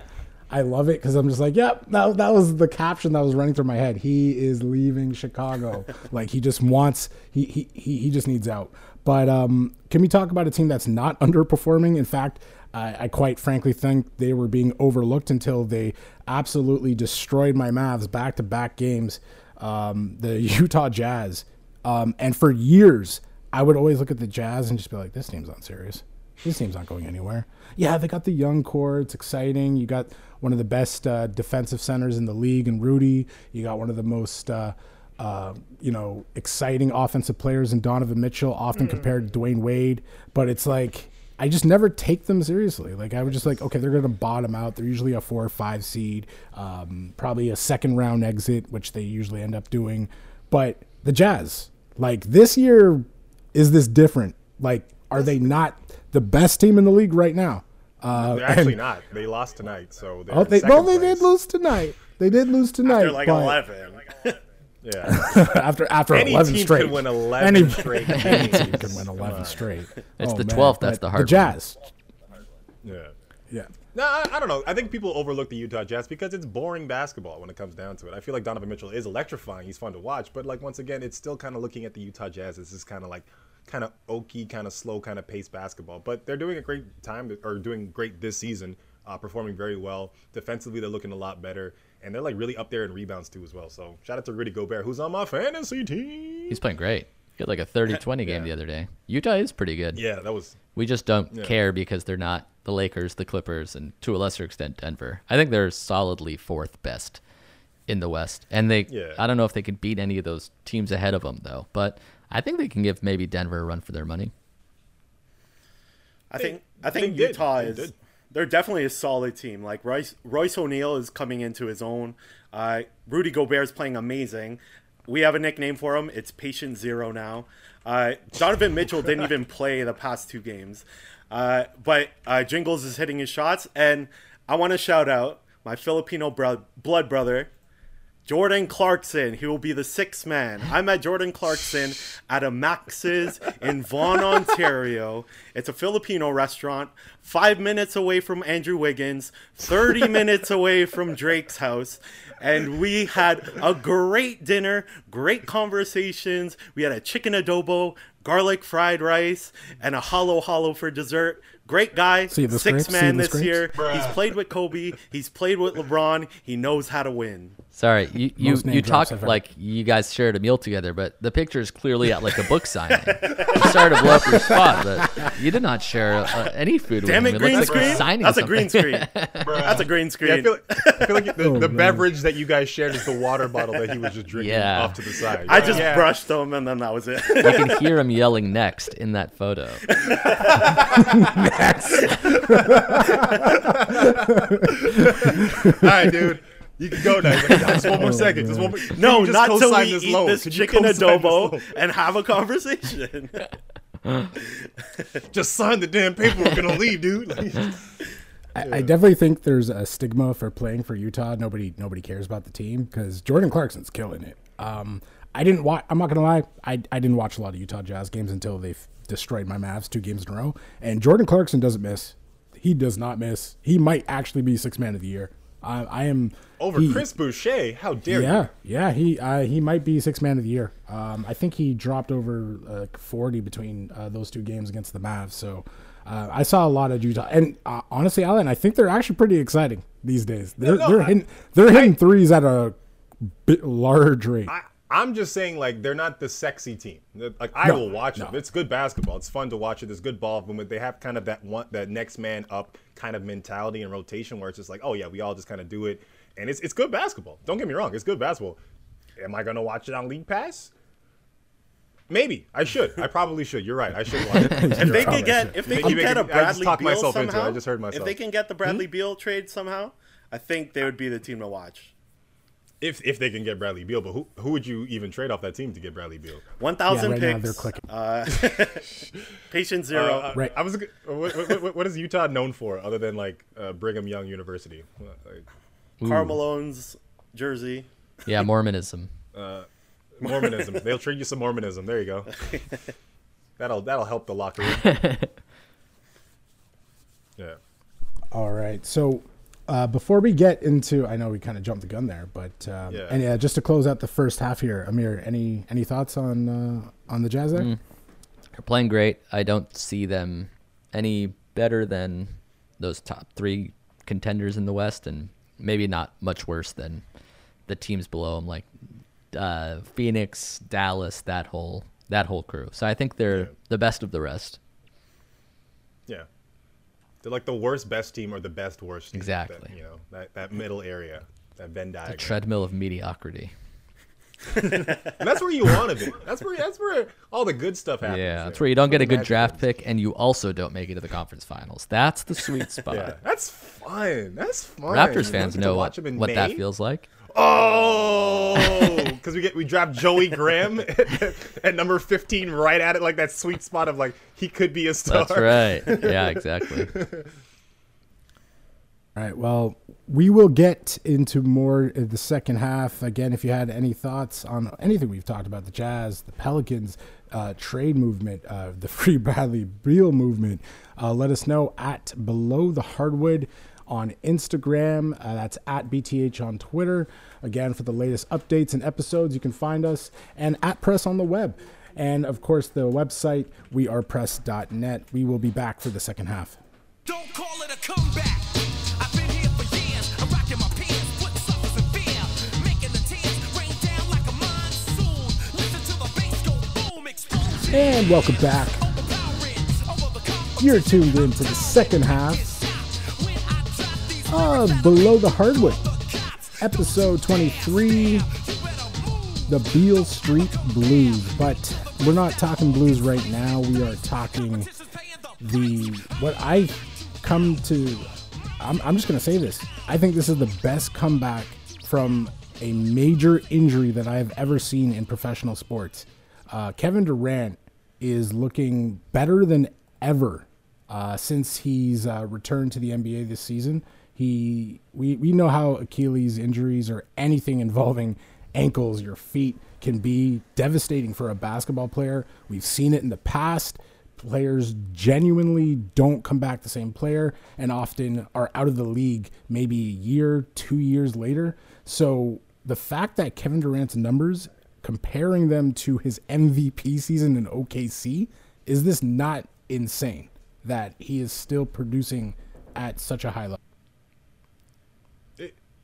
I love it cuz I'm just like, yep, that that was the caption that was running through my head. He is leaving Chicago. like he just wants he he he, he just needs out. But um can we talk about a team that's not underperforming? In fact, I, I quite frankly think they were being overlooked until they absolutely destroyed my Mavs back to back games. Um, the Utah Jazz. Um, and for years, I would always look at the Jazz and just be like, this team's not serious. This team's not going anywhere. Yeah, they got the young core. It's exciting. You got one of the best uh, defensive centers in the league in Rudy. You got one of the most. Uh, uh, you know, exciting offensive players in Donovan Mitchell, often compared to Dwyane Wade. But it's like I just never take them seriously. Like I was just like, okay, they're going to bottom out. They're usually a four or five seed, um, probably a second round exit, which they usually end up doing. But the Jazz, like this year, is this different? Like, are they not the best team in the league right now? Uh, They're actually and- not. They lost tonight, so they're Oh, they, well, they place. did lose tonight. They did lose tonight. They're like but 11. Yeah, after after any eleven team straight. can win eleven Any- straight Any team can win eleven straight. It's Oh, the 12th, that's the hard. The Jazz. Yeah. Yeah. No, I, I don't know. I think people overlook the Utah Jazz because it's boring basketball when it comes down to it. I feel like Donovan Mitchell is electrifying. He's fun to watch, but like once again, it's still kind of looking at the Utah Jazz as this kind of like kind of oaky, kind of slow, kind of pace basketball. But they're doing a great time or doing great this season, uh, performing very well defensively. They're looking a lot better, and they're like really up there in rebounds too as well. So shout out to Rudy Gobert, who's on my fantasy team. He's playing great. He had like a 30-20 game the other day. Utah is pretty good. Yeah, that was We just don't Yeah. care because they're not the Lakers, the Clippers, and to a lesser extent Denver. I think they're solidly fourth best in the West, and they. Yeah. I don't know if they can beat any of those teams ahead of them though, but I think they can give maybe Denver a run for their money. I think I think they did. Utah They is did. they're definitely a solid team. Like Royce Royce O'Neale is coming into his own. Uh, Rudy Gobert is playing amazing. We have a nickname for him. It's Patient Zero now. Uh, Donovan Mitchell didn't even play the past two games, uh, but uh, Jingles is hitting his shots, and I want to shout out my Filipino bro- blood brother, Jordan Clarkson. He will be the sixth man. I met Jordan Clarkson at a Max's in Vaughan, Ontario. It's a Filipino restaurant, five minutes away from Andrew Wiggins, 30 minutes away from Drake's house. And we had a great dinner, great conversations. We had a chicken adobo, garlic fried rice, and a halo-halo for dessert. Great guy, See the six scrapes? See man the this scrapes? year. He's played with Kobe. He's played with LeBron. He knows how to win. Sorry, you you, Most you drops talk I've like you guys shared a meal together, but the picture is clearly at like a book signing. I'm sorry to blow up your spot, but you did not share uh, any food Damn with it, him. green looks like screen. signing That's a green screen. That's a green screen. Yeah, I feel like, I feel like the, Oh, the beverage that you guys shared is the water bottle that he was just drinking Yeah. off to the side. I just Yeah. brushed them and then that was it. You can hear him yelling next in that photo. All right, dude. You can go now. Like, just one more second. Just one more. no, just not till co-sign we this eat loan? this Could chicken co-sign this adobo and have a conversation. Just sign the damn paper. We're gonna leave, dude. Like, I, I definitely think there's a stigma for playing for Utah. Nobody nobody cares about the team because Jordan Clarkson's killing it. Um, I didn't watch. I'm not gonna lie. I, I didn't watch a lot of Utah Jazz games until they've destroyed my Mavs two games in a row. And Jordan Clarkson doesn't miss. He does not miss. He might actually be six man of the year. I, I am Over he- Chris Boucher? How dare Yeah, you? yeah. He uh, he might be six man of the year. Um, I think he dropped over uh, forty between uh, those two games against the Mavs. So uh, I saw a lot of Utah, and uh, honestly, Alan, I think they're actually pretty exciting these days. They're no, they're I- hitting they're hitting threes at a bit large rate. I, I'm just saying, like, they're not the sexy team. Like, I No, will watch them. It's good basketball. It's fun to watch it. There's good ball movement. They have kind of that one, that next man up kind of mentality and rotation where it's just like, oh yeah, we all just kind of do it, and it's it's good basketball. Don't get me wrong, it's good basketball. Am I gonna watch it on League Pass? Maybe I should. I probably should. You're right. I should watch it. If they probably can get if they You can get it- a I just Bradley Beal myself into it. somehow, I just heard myself. if they can get the Bradley hmm? Beal trade somehow, I think they would be the team to watch. If if they can get Bradley Beal, but who who would you even trade off that team to get Bradley Beal? One yeah, thousand right picks. they're clicking. Uh, patient zero. Uh, Right. I was. What, what, what- what is Utah known for other than like uh, Brigham Young University? Like, Karl Malone's jersey. Yeah, Mormonism. Mormonism. They'll trade you some Mormonism. There you go. That'll that'll help the locker room. Yeah. All right. So uh, before we get into, I know we kind of jumped the gun there, but um, Yeah. and yeah, just to close out the first half here, Amir, any any thoughts on uh, on the Jazz there? They're playing great. I don't see them any better than those top three contenders in the West, and maybe not much worse than the teams below them, like uh, Phoenix, Dallas, that whole that whole crew. So I think they're Yeah. the best of the rest. Yeah. They're like the worst best team or the best worst team. Exactly. That, you know, that, that middle area, that Venn A diagram. treadmill of mediocrity. and that's where you want to be. That's where that's where all the good stuff happens. Yeah, that's where you don't get a good draft pick, and you also don't make it to the conference finals. That's the sweet spot. Yeah, that's fun. That's fun. Raptors fans know what, what that feels like. Oh, because we get we draft Joey Graham at number fifteen, right at it, like that sweet spot of like he could be a star. That's right. Yeah, exactly. All right. Well, we will get into more in the second half. Again, if you had any thoughts on anything we've talked about, the Jazz, the Pelicans, uh, trade movement, uh, the Free Bradley Beal movement, uh, let us know at Below the Hardwood on Instagram. Uh, that's at BTH on Twitter. Again, for the latest updates and episodes, you can find us and at Press on the web. And of course, the website, wearepress.net. We will be back for the second half. Don't call it a comeback. I've been here for years. I'm rocking my pants, putting suckers in fear. Making the tears rain down like a monsoon. Listen to the bass go boom, explosion. And welcome back. Overpowering, over the You're tuned in to the second half of Below the Hardwood, episode 23, the Beal Street Blues. But we're not talking blues right now. We are talking the what I come to. I'm, I'm just gonna say this. I think this is the best comeback from a major injury that I've ever seen in professional sports. Uh, Kevin Durant is looking better than ever uh, since he's uh, returned to the NBA this season. He we, we know how Achilles injuries or anything involving ankles, your feet can be devastating for a basketball player. We've seen it in the past. Players genuinely don't come back the same player and often are out of the league maybe a year, two years later. So the fact that Kevin Durant's numbers, comparing them to his MVP season in OKC, is this not insane that he is still producing at such a high level?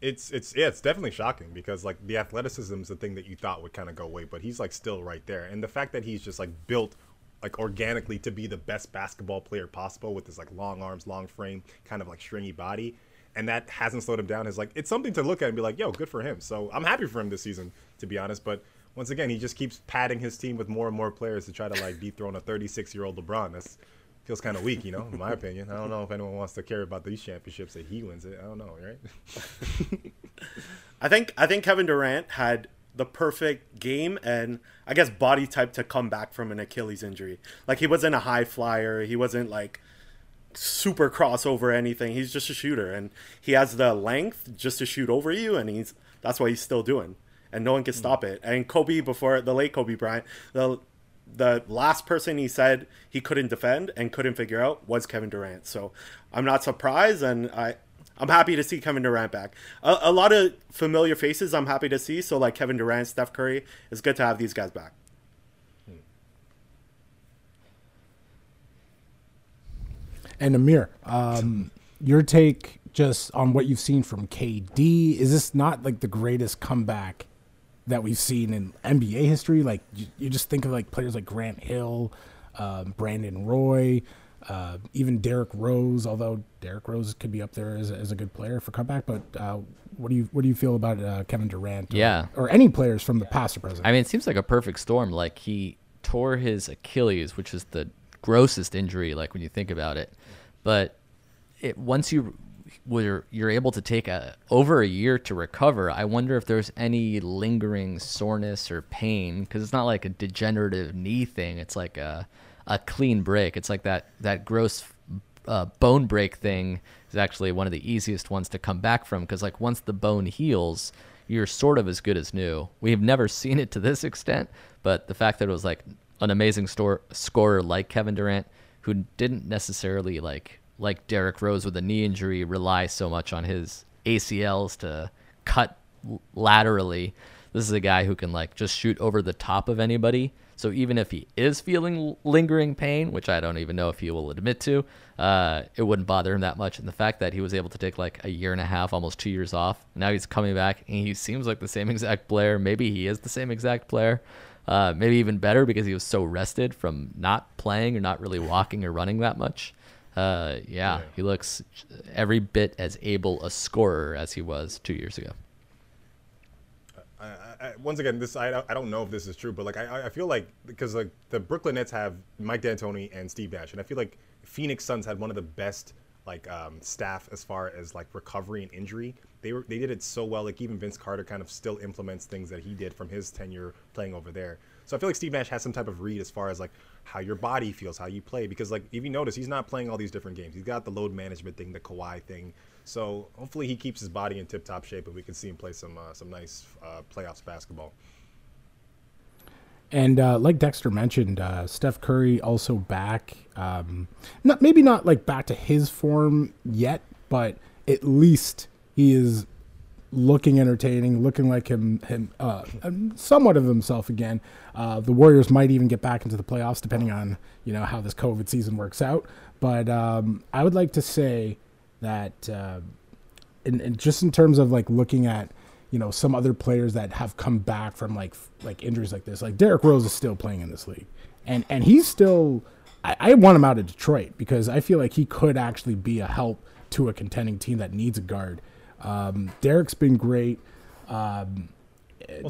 It, it's it's yeah, it's definitely shocking because like the athleticism is the thing that you thought would kind of go away, but he's like still right there, and the fact that he's just like built like organically to be the best basketball player possible with his like long arms, long frame, kind of like stringy body, and that hasn't slowed him down. Is like it's something to look at and be like, yo, good for him. So I'm happy for him this season, to be honest, but. Once again, he just keeps padding his team with more and more players to try to like dethrone a 36 year old LeBron. That's feels kind of weak, you know, in my opinion. I don't know if anyone wants to care about these championships that he wins it. I don't know, right? I think I think Kevin Durant had the perfect game and I guess body type to come back from an Achilles injury. Like he wasn't a high flyer, he wasn't like super crossover anything. He's just a shooter and he has the length just to shoot over you and he's that's what he's still doing. And no one can hmm. stop it. And Kobe before the late Kobe Bryant, the the last person he said he couldn't defend and couldn't figure out was Kevin Durant. So I'm not surprised and I I'm happy to see Kevin Durant back. A, a lot of familiar faces I'm happy to see. So like Kevin Durant, Steph Curry, it's good to have these guys back. And Amir, um, your take just on what you've seen from KD. Is this not like the greatest comeback that we've seen in NBA history? Like you, you just think of like players like Grant Hill, um, Brandon Roy, uh, even Derrick Rose. Although Derrick Rose could be up there as, a- as a good player for comeback, but uh, what do you what do you feel about uh, Kevin Durant? Or, Yeah. or any players from the past or present? I mean, it seems like a perfect storm. Like he tore his Achilles, which is the grossest injury. Like when you think about it, but it once you were you're able to take a over a year to recover. I wonder if there's any lingering soreness or pain because it's not like a degenerative knee thing. It's like a a clean break. It's like that that gross uh, bone break thing is actually one of the easiest ones to come back from because like once the bone heals you're sort of as good as new we have never seen it to this extent but the fact that it was like an amazing store, scorer like kevin durant who didn't necessarily like like derrick rose with a knee injury rely so much on his acls to cut laterally this is a guy who can like just shoot over the top of anybody so even if he is feeling lingering pain, which I don't even know if he will admit to, uh, it wouldn't bother him that much. And the fact that he was able to take like a year and a half, almost two years off, now he's coming back and he seems like the same exact player. Maybe he is the same exact player. Uh, maybe even better because he was so rested from not playing or not really walking or running that much. Uh, yeah, he looks every bit as able a scorer as he was two years ago. I, I, once again, this I, don't- I don't know if this is true, but like I, I feel like because like the Brooklyn Nets have Mike D'Antoni and Steve Nash, and I feel like Phoenix Suns had one of the best like um, staff as far as like recovery and injury. They were they did it so well. Like even Vince Carter kind of still implements things that he did from his tenure playing over there. So I feel like Steve Nash has some type of read as far as like how your body feels, how you play. Because like if you notice, he's not playing all these different games. He's got the load management thing, the Kawhi thing. So hopefully he keeps his body in tip top shape, and we can see him play some uh, some nice uh, playoffs basketball. And uh, like Dexter mentioned, uh, Steph Curry also back. Um, not maybe not like back to his form yet, but at least he is looking entertaining, looking like him, him uh, somewhat of himself again. Uh, the Warriors might even get back into the playoffs, depending on you know how this COVID season works out. But um, I would like to say that, uh, and, and just in terms of like looking at you know some other players that have come back from like like injuries like this, like Derrick Rose is still playing in this league, and and he's still. I, I want him out of Detroit because I feel like he could actually be a help to a contending team that needs a guard. Um, Derek's been great. Um,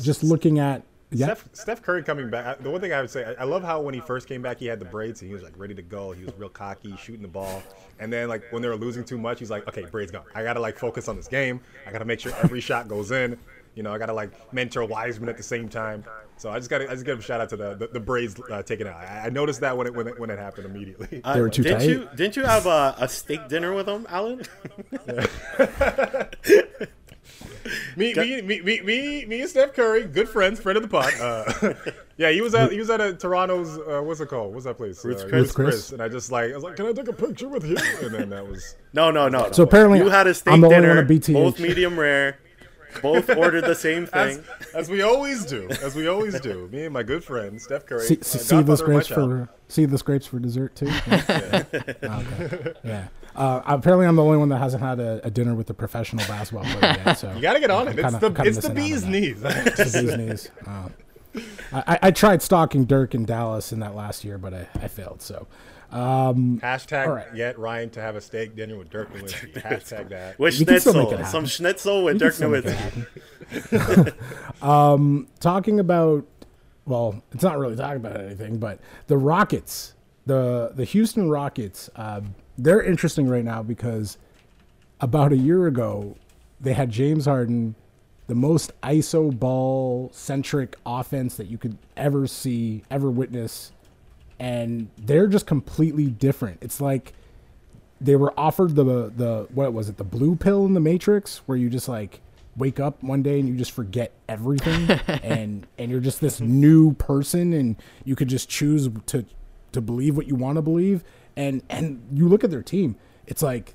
just looking at yeah, Steph, Steph Curry coming back. The one thing I would say, I, I love how when he first came back, he had the braids and he was like ready to go. He was real cocky, shooting the ball. And then like when they were losing too much, he's like, okay, braids gone. I gotta like focus on this game. I gotta make sure every shot goes in. You know, I gotta like mentor Wiseman at the same time. So I just gotta, I just give a shout out to the the, the braids uh, taken out. I, I noticed that when it when it, when it happened immediately. They were too didn't tight. you didn't you have a, a steak dinner with him, Alan? me, me, me, me, me, me and Steph Curry, good friends, friend of the pod. Uh, yeah, he was at he was at a Toronto's uh, what's it called? What's that place? Ruth's uh, Chris. Ruth's Chris. And I just like I was like, can I take a picture with you? And then that was No, no, no. So no. apparently you had a steak I'm the only dinner, one at BTH. both medium rare, both ordered the same thing. as we always do, as we always do. Me and my good friend Steph Curry. see, uh, see, see the godfather of my scrapes for see the scrapes for dessert too. Yeah. okay. Yeah. Uh, apparently, I'm the only one that hasn't had a, a dinner with a professional basketball player yet. So You gotta get on it. It's kinda- the kinda it's the missing out on bee's knees. It's the bee's knees. Uh, I, I tried stalking Dirk in Dallas in that last year, but I, I failed. So Hashtag All right. get Ryan to have a steak dinner with Dirk Nowitzki. Hashtag that. With You can still make schnitzel, some schnitzel with You Dirk can still make it Nowitzki. talking about well, it's not really talking about anything, but the Rockets, the the Houston Rockets, uh, they're interesting right now because about a year ago they had James Harden, the most ISO ball centric offense that you could ever see, ever witness, and they're just completely different. It's like they were offered the the what was it the blue pill in the matrix where you just like wake up one day and you just forget everything and and you're just this new person and you could just choose to to believe what you want to believe and and you look at their team it's like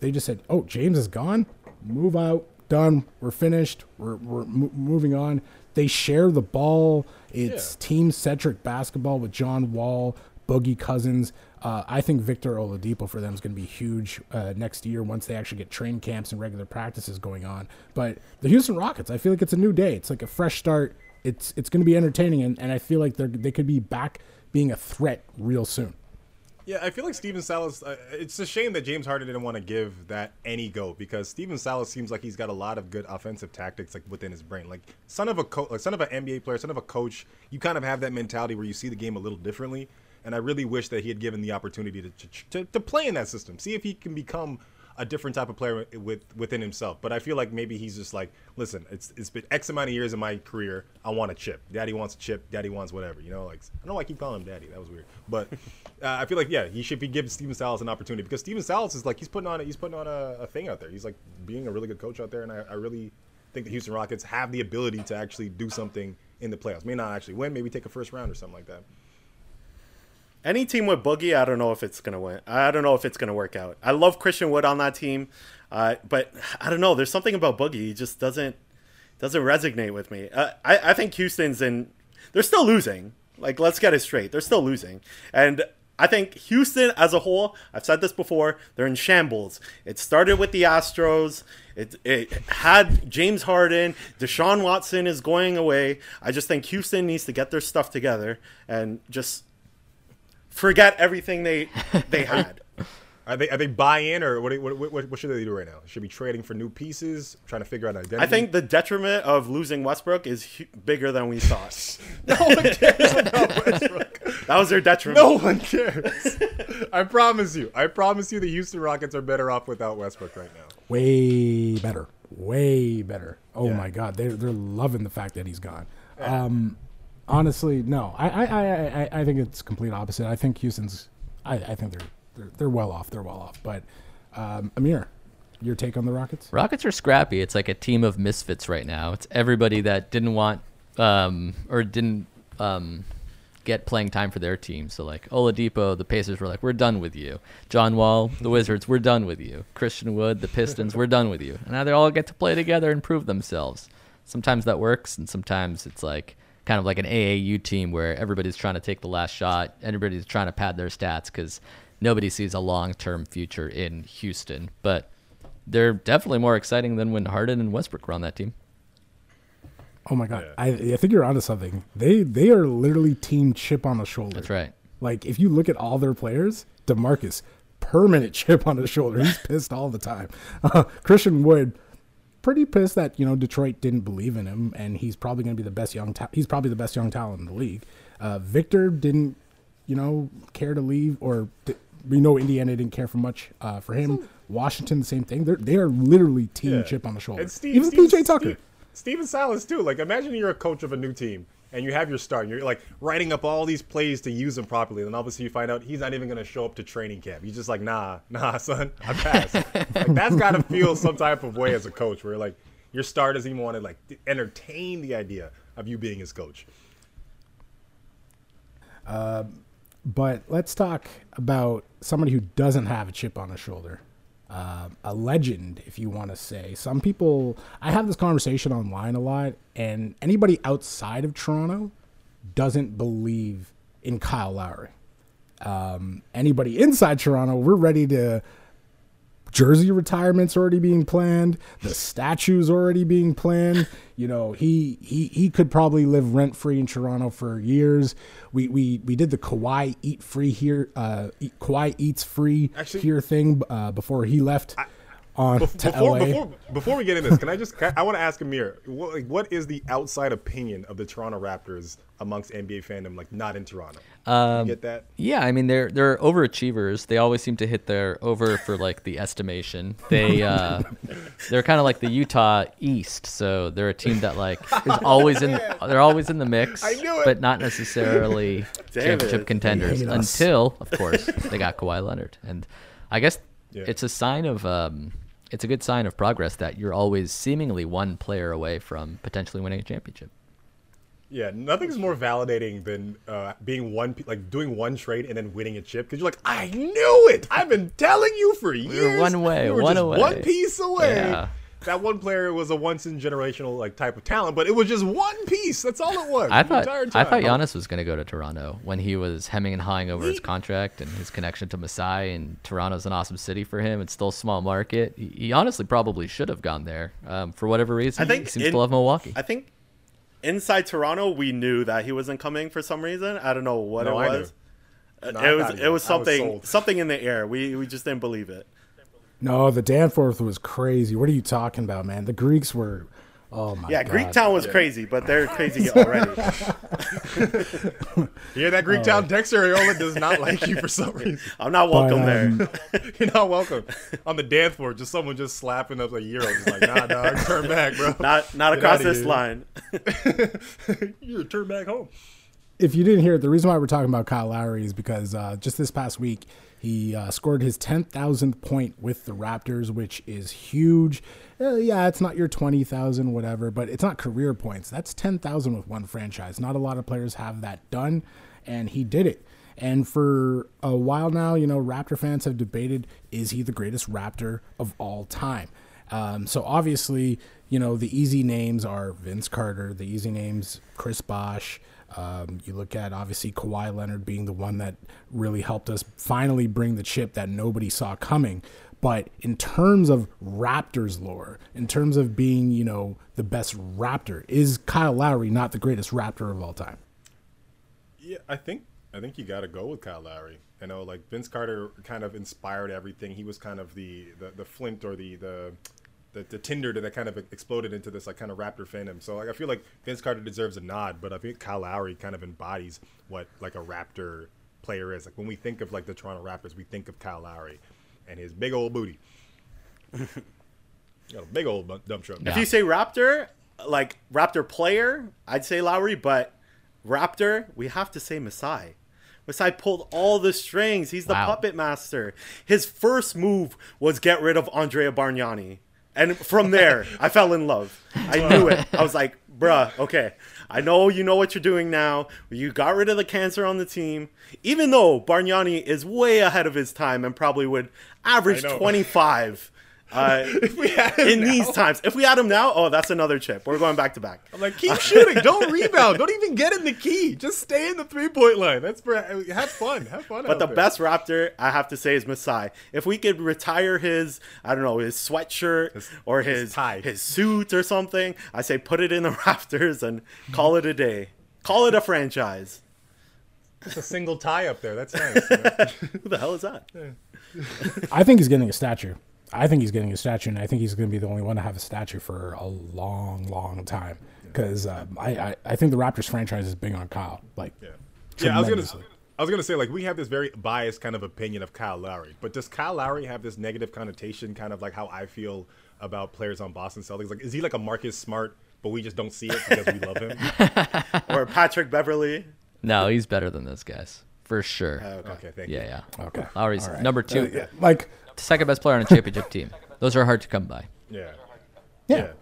they just said, "Oh, James is gone. Move out. Done. We're finished. We're we're mo- moving on." They share the ball. It's team centric basketball with John Wall, Boogie Cousins. Uh, I think Victor Oladipo for them is going to be huge uh, next year once they actually get train camps and regular practices going on. But the Houston Rockets, I feel like it's a new day. It's like a fresh start. It's it's going to be entertaining, and, and I feel like they they could be back being a threat real soon. Yeah, I feel like Stephen Silas. Uh, it's a shame that James Harden didn't want to give that any go because Stephen Silas seems like he's got a lot of good offensive tactics like within his brain. Like son of a co- like son of an NBA player, son of a coach, you kind of have that mentality where you see the game a little differently. And I really wish that he had given the opportunity to to, to play in that system, see if he can become a different type of player with within himself. But I feel like maybe he's just like, listen, it's it's been X amount of years in my career. I want a chip. Daddy wants a chip. Daddy wants whatever. You know, like I don't know why I keep calling him daddy. That was weird. But uh, I feel like yeah, he should be giving Stephen Silas an opportunity because Stephen Silas is like he's putting on he's putting on a, a thing out there. He's like being a really good coach out there, and I, I really think the Houston Rockets have the ability to actually do something in the playoffs. May not actually win, maybe take a first round or something like that. Any team with Boogie, I don't know if it's gonna win. I don't know if it's gonna work out. I love Christian Wood on that team, uh, but I don't know. There's something about Boogie. He just doesn't doesn't resonate with me. Uh, I I think Houston's in. They're still losing. Like let's get it straight. They're still losing, and I think Houston as a whole. I've said this before. They're in shambles. It started with the Astros. It, it had James Harden. Deshaun Watson is going away. I just think Houston needs to get their stuff together and just forget everything they they had. Are they are they buy in or what, what what what should they do right now? Should be trading for new pieces, trying to figure out an identity. I think the detriment of losing Westbrook is hu- bigger than we thought. no one cares about Westbrook. That was their detriment. No one cares. I promise you. I promise you, the Houston Rockets are better off without Westbrook right now. way better, way better. Oh Yeah. my God, they're they're loving the fact that he's gone. Um, honestly, no, I I, I, I think it's complete opposite. I think Houston's, I, I think they're, they're they're well off. They're well off. But um, Amir, your take on the Rockets? Rockets are scrappy. It's like a team of misfits right now. It's everybody that didn't want um, or didn't um, get playing time for their team. So like Oladipo, the Pacers were like, "We're done with you." John Wall, the Wizards, "We're done with you." Christian Wood, the Pistons, "We're done with you." And now they all get to play together and prove themselves. Sometimes that works, and sometimes it's like kind of like an AAU team where everybody's trying to take the last shot. Everybody's trying to pad their stats because nobody sees a long-term future in Houston. But they're definitely more exciting than when Harden and Westbrook were on that team. Oh my God, I I think you're onto something. They they are literally team chip on the shoulder. That's right. Like if you look at all their players, Demarcus, permanent chip on his shoulder. He's pissed all the time. Uh, Christian Wood, pretty pissed that you know Detroit didn't believe in him, and he's probably going to be the best young. Ta- he's probably the best young talent in the league. Uh, Victor didn't, you know, care to leave, or di- we know Indiana didn't care for much uh, for him. Washington, the same thing. They're they are literally team Yeah. chip on the shoulder. And Steve, Even Steve- PJ Tucker. Steve- Stephen Silas too. Like imagine you're a coach of a new team and you have your start. And you're like writing up all these plays to use them properly. And obviously you find out he's not even going to show up to training camp. He's just like, nah, nah, son, I pass. like that's got to feel some type of way as a coach where like your star doesn't even want to like entertain the idea of you being his coach. Uh, but let's talk about somebody who doesn't have a chip on his shoulder. Uh, a legend, if you want to say. Some people, I have this conversation online a lot, and anybody outside of Toronto doesn't believe in Kyle Lowry. Um, anybody inside Toronto, we're ready to. Jersey retirement's already being planned. The statue's already being planned. You know, he he he could probably live rent free in Toronto for years. We we we did the Kawhi eat free here. Uh, eat, Kawhi eats free Actually- here thing uh, before he left on Bef- to Before, LA. before, before we get into this, can I just? Can I, I want to ask Amir, what, like, what is the outside opinion of the Toronto Raptors amongst NBA fandom, like not in Toronto? Um, you get that? Yeah, I mean they're they're overachievers. They always seem to hit their over for like the estimation. They uh, they're kind of like the Utah East, so they're a team that like is always in. They're always in the mix, I knew it. but not necessarily Damn championship it. contenders until, of course, they got Kawhi Leonard. And I guess Yeah. it's a sign of um, it's a good sign of progress that you're always seemingly one player away from potentially winning a championship. Yeah, nothing's more validating than uh, being one, like doing one trade and then winning a chip because you're like, I knew it. I've been telling you for years. We were one way, We were one just away." one piece away. Yeah. That one player was a once in generational like type of talent, but it was just one piece. That's all it was. I the thought entire I thought. Giannis was going to go to Toronto when he was hemming and hawing over his contract and his connection to Masai and Toronto's an awesome city for him. It's still a small market. He, he honestly probably should have gone there. Um, for whatever reason, I think he seems in- to love Milwaukee. I think inside Toronto, we knew that he wasn't coming for some reason. I don't know what No, it I was. knew. No, it was it was was something sold. something in the air. We we just didn't believe it. No, the Danforth was crazy. What are you talking about, man? The Greeks were. Oh my god. Yeah, god. Greek Town was crazy, but they're crazy already. yeah, that Greek town Dexter Areola does not like you for some reason. I'm not welcome um, there. You're not welcome. On the dance floor, just someone just slapping up a euro, just like, nah, dog, turn back, bro. Not not Get across this here. line. you turn back home. if you didn't hear it, the reason why we're talking about Kyle Lowry is because uh, just this past week he uh, scored his 10,000th point with the Raptors, which is huge. Uh, yeah, it's not your 20,000, whatever, but it's not career points. That's 10,000 with one franchise. Not a lot of players have that done, and he did it. And for a while now, you know, Raptor fans have debated is he the greatest Raptor of all time? Um, so obviously, you know, the easy names are Vince Carter, the easy names, Chris Bosh. Um, you look at obviously Kawhi Leonard being the one that really helped us finally bring the chip that nobody saw coming. But in terms of Raptors lore, in terms of being, you know, the best Raptor, is Kyle Lowry not the greatest Raptor of all time? Yeah, I think I think you got to go with Kyle Lowry. I know, like Vince Carter kind of inspired everything. He was kind of the the, the flint or the the the, the tinder that kind of exploded into this like kind of Raptor fandom. So like I feel like Vince Carter deserves a nod, but I think Kyle Lowry kind of embodies what like a Raptor player is. Like when we think of like the Toronto Raptors, we think of Kyle Lowry and his big old booty. Got a big old bu- dump truck. If you say Raptor, like Raptor player, I'd say Lowry, but Raptor, we have to say Masai. Masai pulled all the strings. He's the Wow. puppet master. His first move was get rid of Andrea Bargnani. And from there, I fell in love. I knew it. I was like, bruh, okay. I know you know what you're doing now. You got rid of the cancer on the team. Even though Bargnani is way ahead of his time and probably would average 25 uh, we had him in now- these times. If we had him now, oh, that's another chip. We're going back to back. I'm like, keep shooting. Don't rebound. Don't even get in the key. Just stay in the three point line. That's for have fun. Have fun. But out the there. best Raptor, I have to say, is Masai. If we could retire his, I don't know, his sweatshirt or his his tie. his suit or something, I say put it in the Raptors and call it a day. Call it a franchise. Just a single tie up there. That's nice. Who the hell is that? I think he's getting a statue. I think he's getting a statue, and I think he's going to be the only one to have a statue for a long, long time. Because um, I, I, I think the Raptors franchise is big on Kyle. Like, Yeah. Yeah, I was gonna. I was gonna say like we have this very biased kind of opinion of Kyle Lowry, but does Kyle Lowry have this negative connotation, kind of like how I feel about players on Boston Celtics? Like, is he like a Marcus Smart, but we just don't see it because we love him? Or Patrick Beverley? No, he's better than those guys for sure. okay, thank you. yeah, yeah. Okay. Lowry's All right. number two, Uh, like, second best player on a championship team. Those are hard to come by. Yeah. yeah.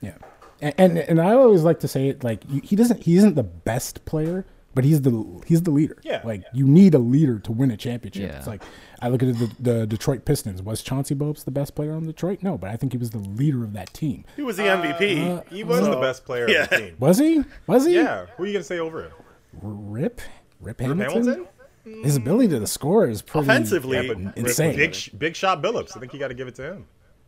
Yeah. And, and and I always like to say it like you- he doesn't he isn't the best player, but he's the he's the leader. Yeah. Like you need a leader to win a championship. Yeah. It's like I look at the, the Detroit Pistons. Was Chauncey Billups the best player on Detroit? No, but I think he was the leader of that team. He was the MVP. Uh, he was the best player yeah. of the team. Was he? Was he? Yeah. Who are you gonna say over him? Rip. Rip Rip Hamilton. Hamilton? His ability to score is pretty Offensively, Yeah, but Insane. Big, big shot Billups. I think you got to give it to him.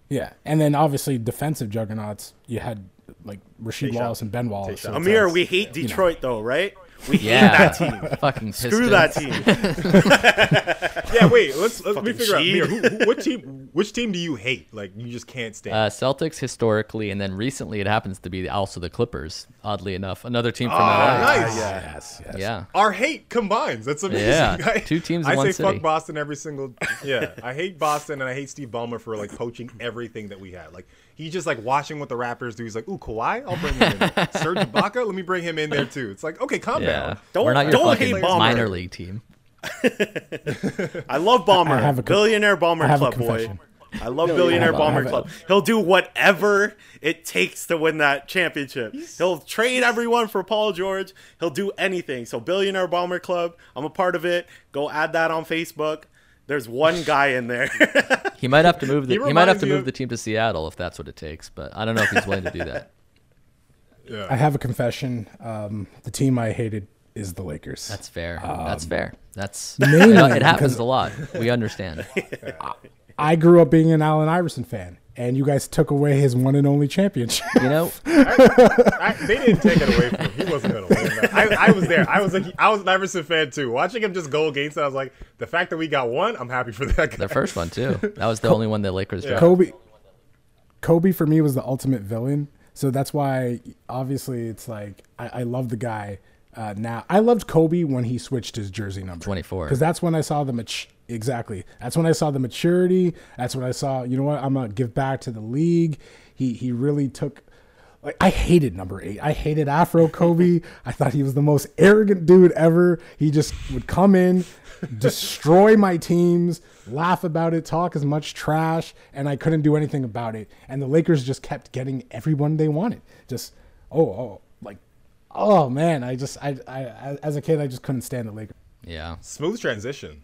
Yeah, and then obviously defensive juggernauts. You had like Rasheed Wallace and Ben Wallace. So Amir, we hate Detroit though, right? We hate Yeah, that team. fucking Screw that team. Yeah. Wait. Let's let me Fucking figure out. cheat. Amir, who, who, what team? Which team do you hate? Like you just can't stand. Uh, Celtics historically, and then recently it happens to be also the Clippers. Oddly enough, another team from Oh, LA. nice. Yes, yes. Yeah, Our hate combines. That's amazing. Yeah, I- two teams in I one say city. fuck Boston every single. Yeah, I hate Boston and I hate Steve Ballmer for like poaching everything that we had. Like he's just like watching what the Raptors do. He's like, ooh, Kawhi, I'll bring him in. there. Serge Ibaka, let me bring him in there too. It's like, okay, calm yeah. down. Don't- We're not your don't hate Ballmer. minor league team. I love Ballmer. I have a con- Billionaire Ballmer I have a Club boy. I love Billionaire have a- Ballmer Club. He'll do whatever it takes to win that championship. He'll trade everyone for Paul George. He'll do anything. So Billionaire Ballmer Club, I'm a part of it. Go add that on Facebook. There's one guy in there. He might have to move the He he, might have to move of- the team to Seattle if that's what it takes, but I don't know if he's willing to do that. Yeah. I have a confession. Um, the team I hated is the Lakers. That's fair. Um, that's fair. That's mainly you it happens because- a lot. We understand. I grew up being an Allen Iverson fan, and you guys took away his one and only championship. You know, I, they didn't take it away from him. He wasn't gonna win that. I, I was there. I was like, I was an Iverson fan too. Watching him just go against it, I was like, the fact that we got one, I'm happy for that guy. their first one too. That was the only one the Lakers dropped. Kobe, Kobe for me was the ultimate villain. So that's why, obviously, it's like I, I love the guy. Uh, now I loved Kobe when he switched his jersey number 24. because that's when I saw the mat- exactly. That's when I saw the maturity. That's when I saw you know what I'm gonna give back to the league. He he really took. Like I hated number eight. I hated Afro Kobe. I thought he was the most arrogant dude ever. He just would come in, destroy my teams, laugh about it, talk as much trash, and I couldn't do anything about it. And the Lakers just kept getting everyone they wanted. Just oh oh like oh man, I just I, I as a kid I just couldn't stand the Lakers. Yeah. Smooth transition.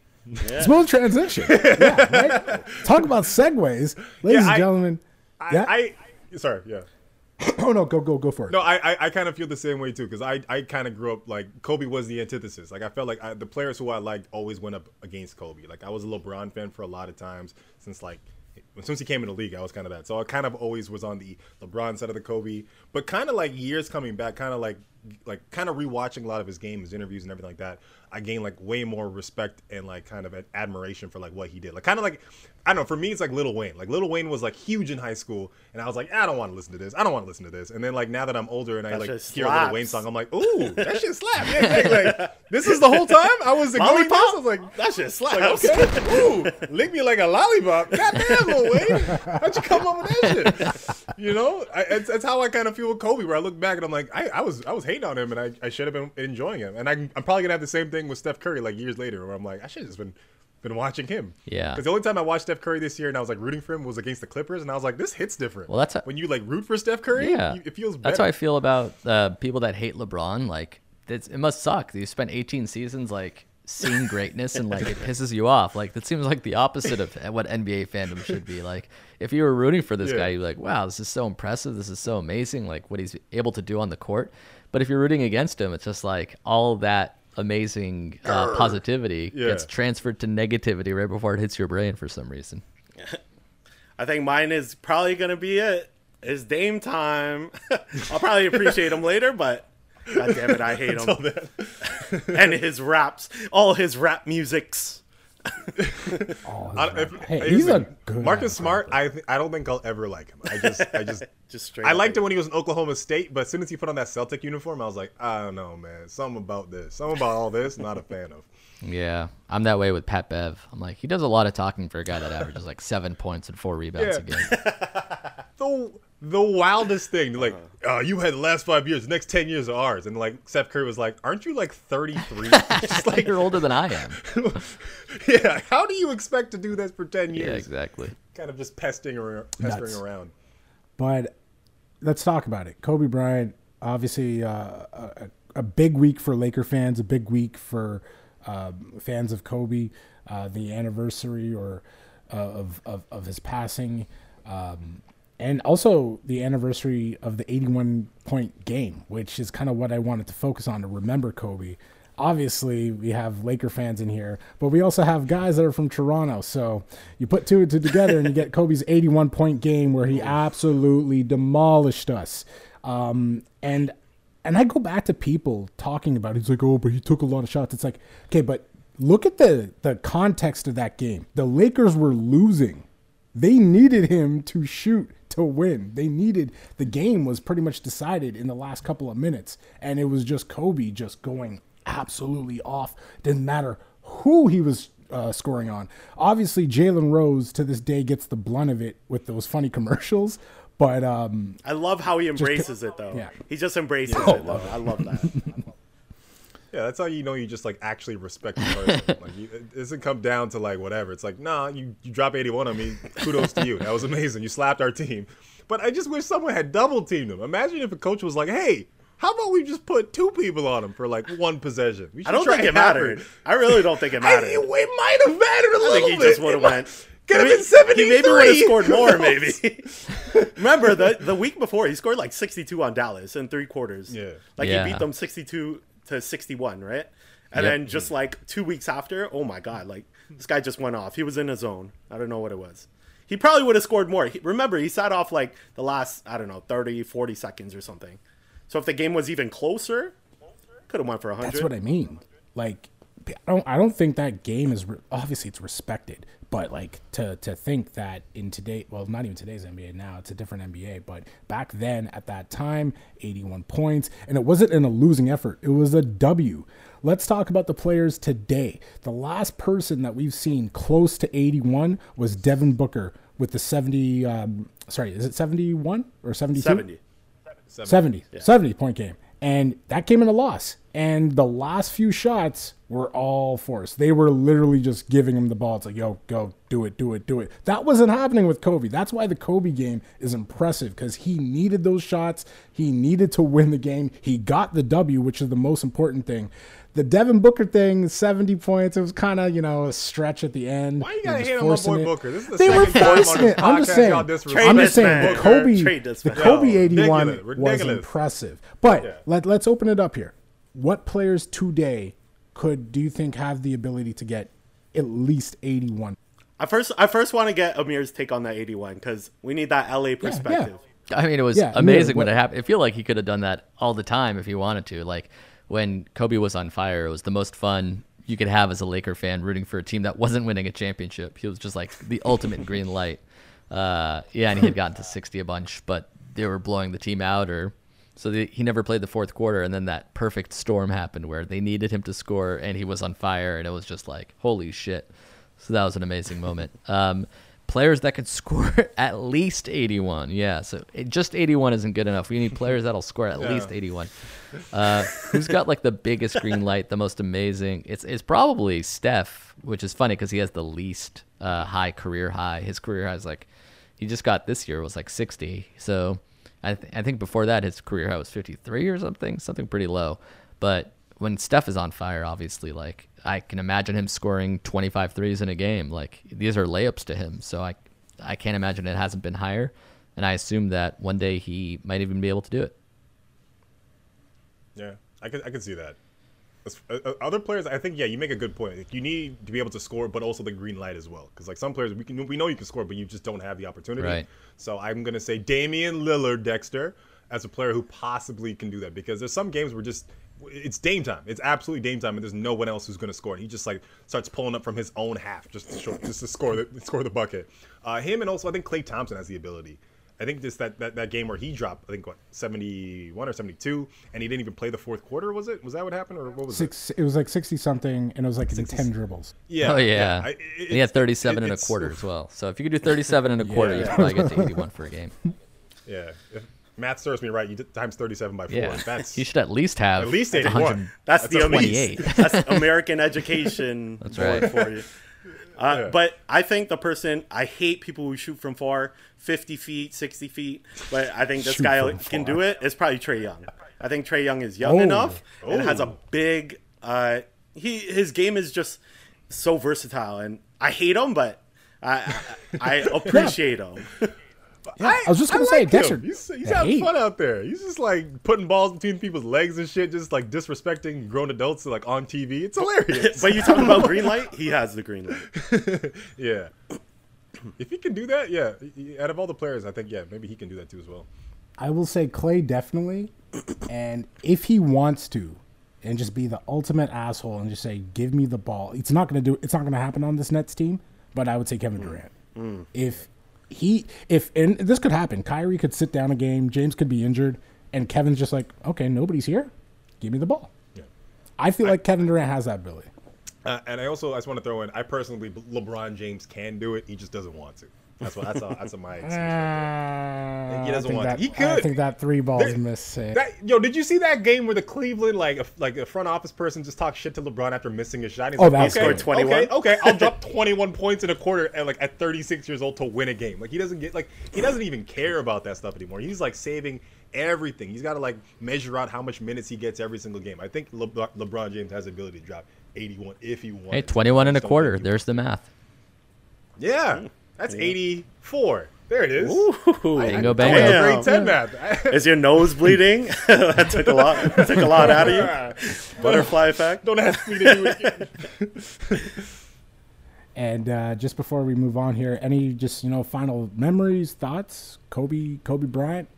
Smooth transition. yeah, right? Talk about segues, ladies and I- gentlemen. I, yeah. I sorry, yeah. oh no, go go go for it. No, I I, I kind of feel the same way too because I, I kind of grew up like Kobe was the antithesis. Like I felt like I, the players who I liked always went up against Kobe. Like I was a LeBron fan for a lot of times since like since he came in the league, I was kind of that. So I kind of always was on the LeBron side of the Kobe. But kind of like years coming back, kind of like like kind of rewatching a lot of his games, his interviews, and everything like that. I gained like way more respect and like kind of admiration for like what he did. Like kind of like I don't know. For me, it's like Little Wayne. Like Little Wayne was like huge in high school, and I was like, I don't want to listen to this. I don't want to listen to this. And then like now that I'm older and I like hear a Little Wayne song, I'm like, ooh, that shit slap. Yeah, yeah, like this is the whole time I was ignoring this. I was like, that shit like, slaps. okay, ooh, lick me like a lollipop. Goddamn, Lil Wayne, how'd you come up with that shit? You know, I, it's, it's how I kind of feel with Kobe, where I look back and I'm like, I, I was I was hating on him, and I, I should have been enjoying him, and I, I'm probably gonna have the same thing with Steph Curry like years later, where I'm like, I should have just been been watching him. Yeah. Because the only time I watched Steph Curry this year and I was like rooting for him was against the Clippers, and I was like, this hits different. Well, that's a- when you like root for Steph Curry. Yeah. you- it feels better. That's how I feel about uh, people that hate LeBron. Like, it's, it must suck. You spent 18 seasons like seeing greatness and like it pisses you off. Like that seems like the opposite of what NBA fandom should be. Like, if you were rooting for this Yeah. guy, you're like, wow, this is so impressive. This is so amazing. Like what he's able to do on the court. But if you're rooting against him, it's just like all that amazing uh, positivity Yeah. gets transferred to negativity right before it hits your brain for some reason. I think mine is probably gonna be it. It's Dame time. I'll probably appreciate him later, but god damn it, I hate him. and his raps, all his rap musics. Oh, I, if, Hey, here's he's a good Marcus ass Smart. I th- I don't think I'll ever like him. I just I just Just straight. I liked him when he was in Oklahoma State, but as soon as he put on that Celtic uniform, I was like, I don't know, man. Something about this, something about all this, not a fan of. Yeah, I'm that way with Pat Bev. I'm like, he does a lot of talking for a guy that averages like seven points and four rebounds a game. The the wildest thing, like, Uh-huh. uh, you had the last five years, the next ten years are ours, and like Steph Curry was like, aren't you like 33? Just like like, you're older than I am. yeah, how do you expect to do this for ten years? Yeah, years? exactly. Kind of just pestering around, pestering Nuts. around. But let's talk about it. Kobe Bryant, obviously uh, a, a big week for Laker fans, a big week for um, fans of Kobe. Uh, the anniversary or uh, of, of of his passing, um, and also the anniversary of the 81 point game, which is kind of what I wanted to focus on to remember Kobe. Obviously, we have Laker fans in here, but we also have guys that are from Toronto. So you put two and two together, and you get Kobe's 81 point game where he absolutely demolished us. Um, and and I go back to people talking about. It. He's like, oh, but he took a lot of shots. It's like, okay, but look at the the context of that game. The Lakers were losing. They needed him to shoot to win. They needed the game was pretty much decided in the last couple of minutes, and it was just Kobe just going absolutely off. Didn't matter who he was uh, scoring on. Obviously, Jalen Rose to this day gets the blunt of it with those funny commercials, but um, I love how he embraces it though. yeah. He just embraces Oh, it though. I love that. Yeah, that's how you know you just like actually respect the person. like you, it doesn't come down to like whatever. It's like, nah, you you drop 81 on me. Kudos to you. That was amazing. You slapped our team. But I just wish someone had double teamed him. Imagine if a coach was like, hey, how about we just put two people on him for like one possession? We I should don't think it half mattered. I really don't think it I, mattered. it, it might have mattered a little think he bit. just would have went. Could have been 73. He maybe would have scored more, maybe. Remember the the week before he scored like 62 on Dallas in three quarters. Yeah. like Yeah. he beat them 62 to 61, right? And Yep. then just like two weeks after, oh my god, like this guy just went off. He was in his zone. I don't know what it was. He probably would have scored more. He, remember, he sat off like the last I don't know 30, 40 seconds or something. So if the game was even closer, could have went for 100. That's what I mean. Like, I don't, I don't think that game is re- obviously it's respected, but like to to think that in today, well, not even today's NBA now, it's a different NBA, but back then at that time, 81 points, and it wasn't in a losing effort; it was a W. Let's talk about the players today. The last person that we've seen close to 81 was Devin Booker with the 70. Um, sorry, is it 71 or 72? 70. 70, 70 point game. And that came in a loss. And the last few shots were all forced. They were literally just giving him the ball. It's like, yo, go, do it, do it, do it. That wasn't happening with Kobe. That's why the Kobe game is impressive because he needed those shots. He needed to win the game. He got the W, which is the most important thing. The Devin Booker thing, 70 points, it was kind of, you know, a stretch at the end. Why you gotta just hate on my boy it. Booker? This is the they were second time on forcing it. I'm just saying. I'm just saying. man. The Kobe, the. Kobe Yo, 81 ridiculous, was impressive. But Yeah. let, let's open it up here. What players today could do you think have the ability to get at least 81? I first I first want to get Amir's take on that 81 because we need that LA perspective. I mean, it was Yeah, amazing yeah, when what- it happened. I feel like he could have done that all the time if he wanted to. Like when Kobe was on fire, it was the most fun you could have as a Laker fan rooting for a team that wasn't winning a championship. He was just like the ultimate green light. Uh, yeah, and he had gotten to 60 a bunch, but they were blowing the team out or so they, he never played the fourth quarter and then that perfect storm happened where they needed him to score and he was on fire and it was just like holy shit so that was an amazing moment um, players that could score at least 81 yeah so it, just 81 isn't good enough. We need players that'll score at least 81 uh, who's got like the biggest green light the most amazing? It's, it's probably steph which is funny because he has the least uh, high career high. His career high is like he just got this year was like 60 so I, th- I think before that his career high was 53 or something, something pretty low. But when Steph is on fire, obviously, like I can imagine him scoring 25 threes in a game. Like these are layups to him, so I I can't imagine it hasn't been higher. And I assume that one day he might even be able to do it. Yeah, I could I could see that. Uh, uh, Other players, I think, yeah, you make a good point. Like, you need to be able to score, but also the green light as well. Because like some players, we can we know you can score, but you just don't have the opportunity. Right. So I'm gonna say Damian Lillard, Dexter, as a player who possibly can do that. Because there's some games where just it's Dame time. It's absolutely Dame time, and there's no one else who's gonna score. And he just like starts pulling up from his own half just to show, just to score the score the bucket. Uh, him and also I think Klay Thompson has the ability. I think this that, that, that game where he dropped, I think what seventy one or seventy two, and he didn't even play the fourth quarter. Was it? Was that what happened, or what was Six. It was like 60 something, and it was like in 60 10 dribbles. Yeah. oh yeah, I- it- he had 37 it- and a quarter as well. So if you could do 37 and a quarter, you Yeah. could probably get to 81 for a game. Yeah. If math serves me right, you times thirty seven by four. Yeah, That's he should at least have at least eighty 100 one. That's, the at Amer- least. That's American education That's board right. for you. Uh, Yeah. But I think the person I hate people who shoot from far, fifty feet, sixty feet. But I think this Shoot guy can far. do it. It's probably Trae Young. I think Trae Young is young Oh. enough and has a Oh. big. Uh, he his game is just so versatile, and I hate him, but I I, I appreciate him. I was just gonna say, like Dexter. him. He's, he's having hate. fun out there. He's just like putting balls between people's legs and shit, just like disrespecting grown adults like on TV. It's hilarious. but you talking about green light? He has the green light. yeah. If he can do that, yeah. Out of all the players, I think yeah, maybe he can do that too as well. I will say Klay definitely, and if he wants to, and just be the ultimate asshole and just say, "Give me the ball." It's not gonna do. It's not gonna happen on this Nets team. But I would say Kevin mm. Durant. Mm. If he, if and this could happen, Kyrie could sit down a game. James could be injured, and Kevin's just like, "Okay, nobody's here. Give me the ball." Yeah. I feel like Kevin Durant has that ability. Uh, and I also I just want to throw in. I personally LeBron James can do it. He just doesn't want to. That's what that's a, that's a my excuse. Uh, right he doesn't think want that, to. He I think that three balls There- miss. That, yo, did you see that game where the Cleveland like a, like a front office person just talked shit to LeBron after missing a shot? He's Oh, like, that's okay, good. 21? Okay, okay, I'll drop 21 points in a quarter at like at 36 years old to win a game. Like he doesn't get like he doesn't even care about that stuff anymore. He's like saving everything. He's got to like measure out how much minutes he gets every single game. I think LeBron, LeBron James has the ability to drop 81 if he wants. Hey, 21 and a quarter. There's the math. Yeah, that's 84. There it is. Ooh, Bingo, I bango. went to Damn. grade 10 math. Is your nose bleeding? that took a lot. Took a lot out of you. Butterfly effect. Don't ask me to do it again. And uh, just before we move on here, any just you know final memories, thoughts? Kobe, Kobe Bryant.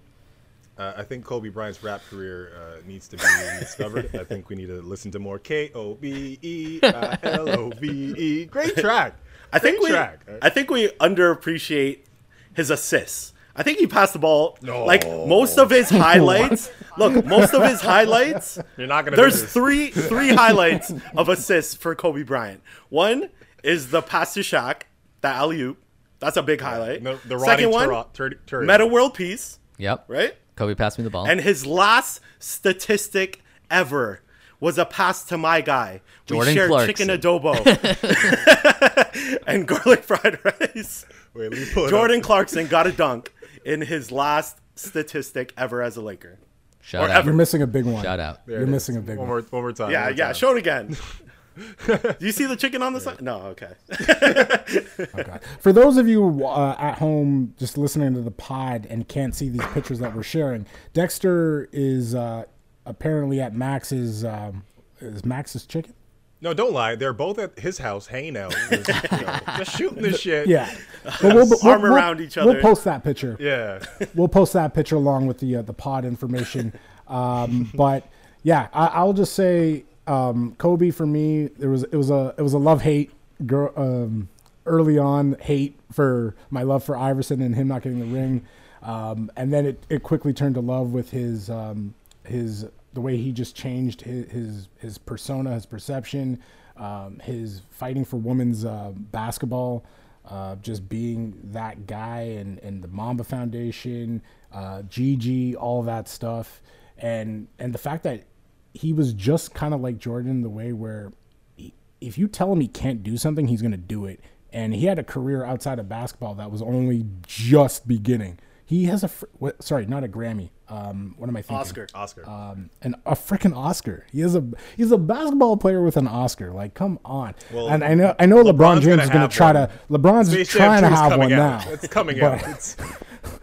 Uh, I think Kobe Bryant's rap career uh, needs to be discovered. I think we need to listen to more K O B E L O V E. Great track. I think we. track. I think we underappreciate his assists. I think he passed the ball No. like most of his highlights. look, most of his highlights. You're not gonna. do There's this. three three highlights of assists for Kobe Bryant. One is the pass to Shaq, the alley oop. That's a big highlight. No, the Rodney Second one, Tur- Tur- Tur- Metta World Peace, Yep. right? Kobe passed me the ball. And his last statistic ever was a pass to my guy. Jordan we shared Clarkson. chicken adobo and garlic fried rice. Wait, let me pull it Jordan Clarkson got a dunk in his last statistic ever as a Laker. Shout or out. ever. You're missing a big one. Shout out. There You're it is. missing a big one one. more, one more time. Yeah, more yeah. time. Show it again. Do you see the chicken on the side? No, okay. Okay. For those of you uh, at home just listening to the pod and can't see these pictures that we're sharing, Dexter is uh, apparently at Max's. Um, is Max's chicken? No, don't lie. They're both at his house hanging out, just, you know, just shooting the shit. Yeah. But we'll, we'll- Arm we'll- around each other. We'll post that picture. Yeah. we'll post that picture along with the uh, the pod information. Um, but yeah, I, I'll just say um, Kobe for me. There was it was a it was a love hate girl um, early on hate for my love for Iverson and him not getting the ring, um, and then it, it quickly turned to love with his um, his the way he just changed his his, his persona, his perception, um, his fighting for women's uh, basketball uh, just being that guy and, and the Mamba Foundation, uh, Gigi, all that stuff, and and the fact that he was just kind of like Jordan, the way where he, if you tell him he can't do something, he's gonna do it. And he had a career outside of basketball that was only just beginning. He has a fr- what, sorry, not a Grammy. Um, what am I thinking? Oscar. Oscar. Um, and a freaking Oscar. He is a he's a basketball player with an Oscar. Like, come on. Well, and I know I know LeBron James gonna is going to try one. to. LeBron's Space trying to have one out. now. It's coming But- out. It's,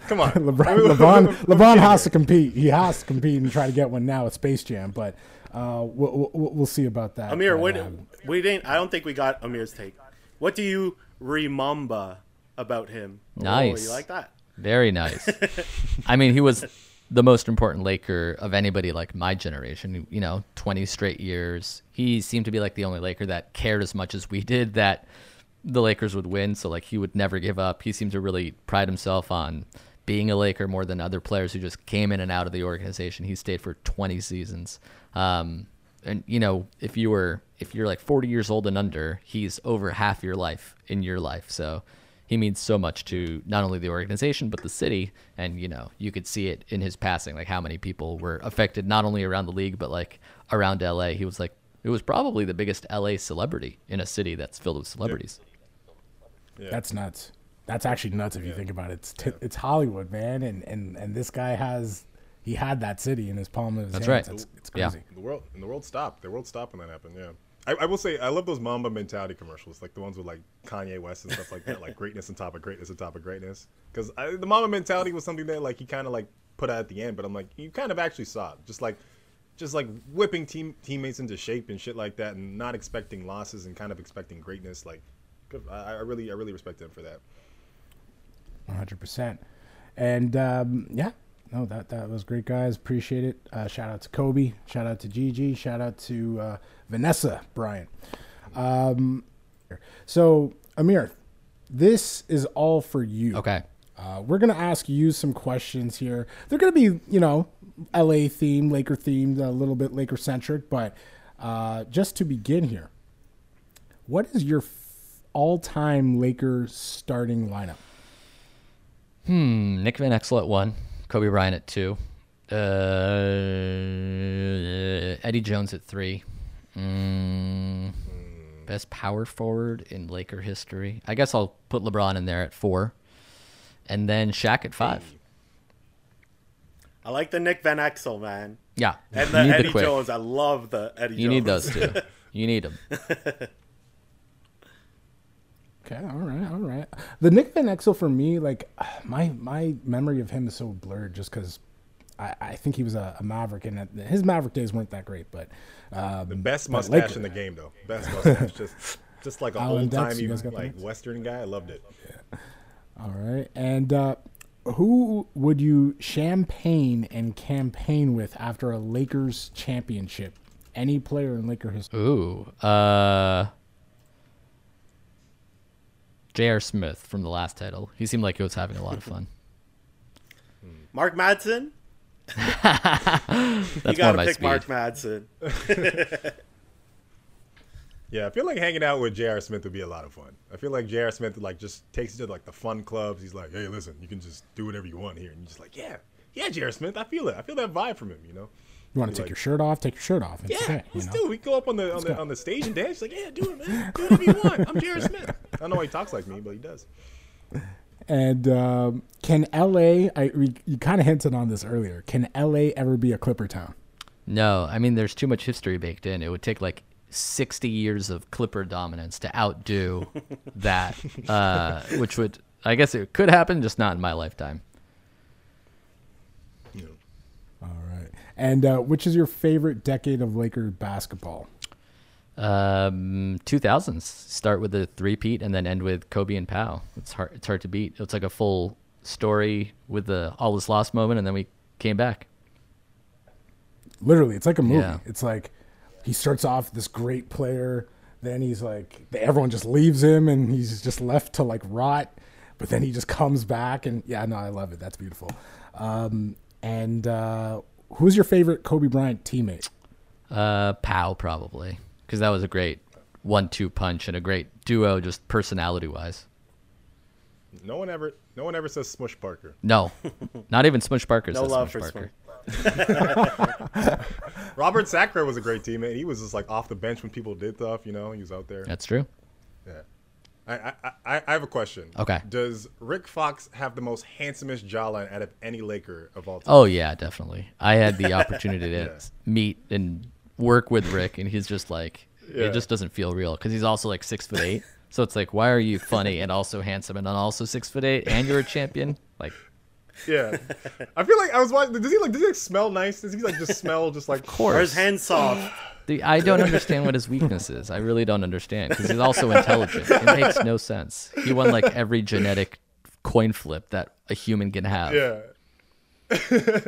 come on. LeBron, LeBron, LeBron has to compete. He has to compete and try to get one now at Space Jam. But uh, we'll, we'll, we'll see about that. Amir, But, what, um, we didn't. I don't think we got Amir's take. What do you remember about him? Oh, Nice. you like that? Very nice. I mean, he was the most important Laker of anybody like my generation. You know, 20 straight years. He seemed to be like the only Laker that cared as much as we did that the Lakers would win. So like he would never give up. He seemed to really pride himself on being a Laker more than other players who just came in and out of the organization. He stayed for 20 seasons. Um, and you know, if you were if you're like 40 years old and under, he's over half your life in your life. So he means so much to not only the organization but the city and you know you could see it in his passing like how many people were affected not only around the league but like around la he was like it was probably the biggest la celebrity in a city that's filled with celebrities That's nuts. That's actually nuts if you think about it. It's t- it's Hollywood, man, and, and and this guy has he had that city in his palm of his That's hands. right. It's, it's Yeah. crazy. The world and the world stopped. The world stopped when that happened. Yeah, I, I will say I love those Mamba mentality commercials, like the ones with like Kanye West and stuff like that, like greatness on top of greatness on top of greatness. Because the Mamba mentality was something that like he kind of like put out at the end, but I'm like you kind of actually saw it, just like just like whipping team teammates into shape and shit like that, and not expecting losses and kind of expecting greatness. Like, I, I really I really respect him for that. One hundred percent. And um, yeah, no, that that was great, guys. Appreciate it. Uh, shout out to Kobe. Shout out to Gigi. Shout out to uh, Vanessa Bryant. Um, so Amir, this is all for you. okay Uh, we're gonna ask you some questions here. They're gonna be, you know, LA themed, Laker themed, a little bit Laker centric. But uh, just to begin here, what is your f- all-time Laker starting lineup? Hmm, Nick Van Exel at one, Kobe Bryant at two, uh, Eddie Jones at three. Mm, best power forward in Laker history. I guess I'll put LeBron in there at four, and then Shaq at five. I like the Nick Van Exel man, Yeah, and the Eddie quick. Jones. I love the Eddie. You Jones. need those two. You need them. Okay, all right, all right. The Nick Van Exel for me, like my my memory of him is so blurred, just because I, I think he was a, a Maverick, and his Maverick days weren't that great. But um, The best mustache Laker- in the game, though. Best mustache, just just like a Alan old Dex, timey you guys got like Dex? Western guy. I loved it. All right, and uh, who would you champagne and campaign with after a Lakers championship? Any player in Laker history? Ooh, uh, J.R. Smith from the last title. He seemed like he was having a lot of fun. Mark Madsen. That's you gotta my pick speed. Mark Madsen. Yeah, I feel like hanging out with J.R. Smith would be a lot of fun. I feel like J.R. Smith like just takes you to like the fun clubs. He's like, hey, listen, you can just do whatever you want here, and you're just like, yeah, yeah, J.R. Smith, I feel it. I feel that vibe from him. You know? You want to take like- your shirt off? Take your shirt off. It's Yeah, okay, let's know? do. it. We go up on the on the go. on the stage and dance. Like, yeah, do it, man. Do whatever you want. I'm J.R. Smith. I don't know why he talks like me, but he does. And um, can LA? I we, you kind of hinted on this earlier. Can LA ever be a Clipper town? No, I mean there's too much history baked in. It would take like 60 years of Clipper dominance to outdo that, uh, which would I guess it could happen, just not in my lifetime. You know. All right. And uh, which is your favorite decade of Laker basketball? Um, 2000s start with the three-peat and then end with Kobe and Pau. It's hard. It's hard to beat. It's like a full story with the all is lost moment, and then we came back. Literally, it's like a movie. Yeah. It's like he starts off this great player, then he's like everyone just leaves him, and he's just left to like rot. But then he just comes back, and yeah, no, I love it. That's beautiful. Um, and uh, who's your favorite Kobe Bryant teammate? Uh, Pau probably because that was a great one-two punch and a great duo, just personality-wise. No one ever, no one ever says Smush Parker. No, not even Smush Parker. No says love Smush for Parker. Robert Sacre was a great teammate. He was just like off the bench when people did stuff. You know, he was out there. That's true. Yeah. I, I, I, I have a question. Okay. Does Rick Fox have the most handsomest jawline out of any Laker of all time? Oh yeah, definitely. I had the opportunity to Yeah. meet and work with Rick, and he's just like, Yeah. it just doesn't feel real because he's also like six foot eight. So it's like, why are you funny and also handsome and also six foot eight and you're a champion? Like, Yeah. I feel like I was watching. Does he like? Does he like smell nice? Does he like just smell just like? Of Or his hands soft. the, I don't understand what his weakness is. I really don't understand because he's also intelligent. It makes no sense. He won like every genetic coin flip that a human can have. Yeah.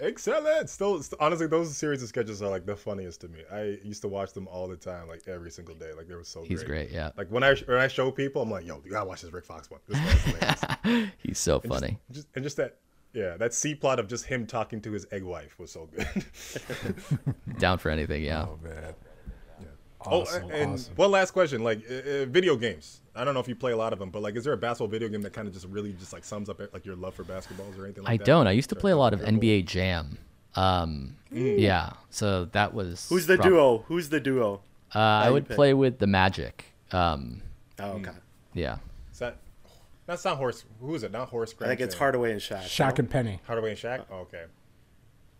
Excellent. Still, st- honestly, those series of sketches are like the funniest to me. I used to watch them all the time, like every single day. Like they were so. He's great. Yeah, Like when I when I show people, I'm like, yo, you gotta watch this Rick Fox one. This he's so funny. just and just that, yeah, that C plot of just him talking to his egg wife was so good. Down for anything. Yeah. Oh, man. Oh, and awesome. one last question, like uh, uh, video games. I don't know if you play a lot of them, but like, is there a basketball video game that kind of just really just like sums up like your love for basketballs or anything like I that? don't. I used to play a lot of NBA Jam. Um, yeah. So that was. Who's the prob- duo? Who's the duo? Uh, I would pick? play with the Magic. Um, Oh, okay. yeah. Is that that's not Horace? Who is it? Not Horace. I think it's Hardaway and Shaq. Shaq and Penny. Hardaway and Shaq. Oh, okay.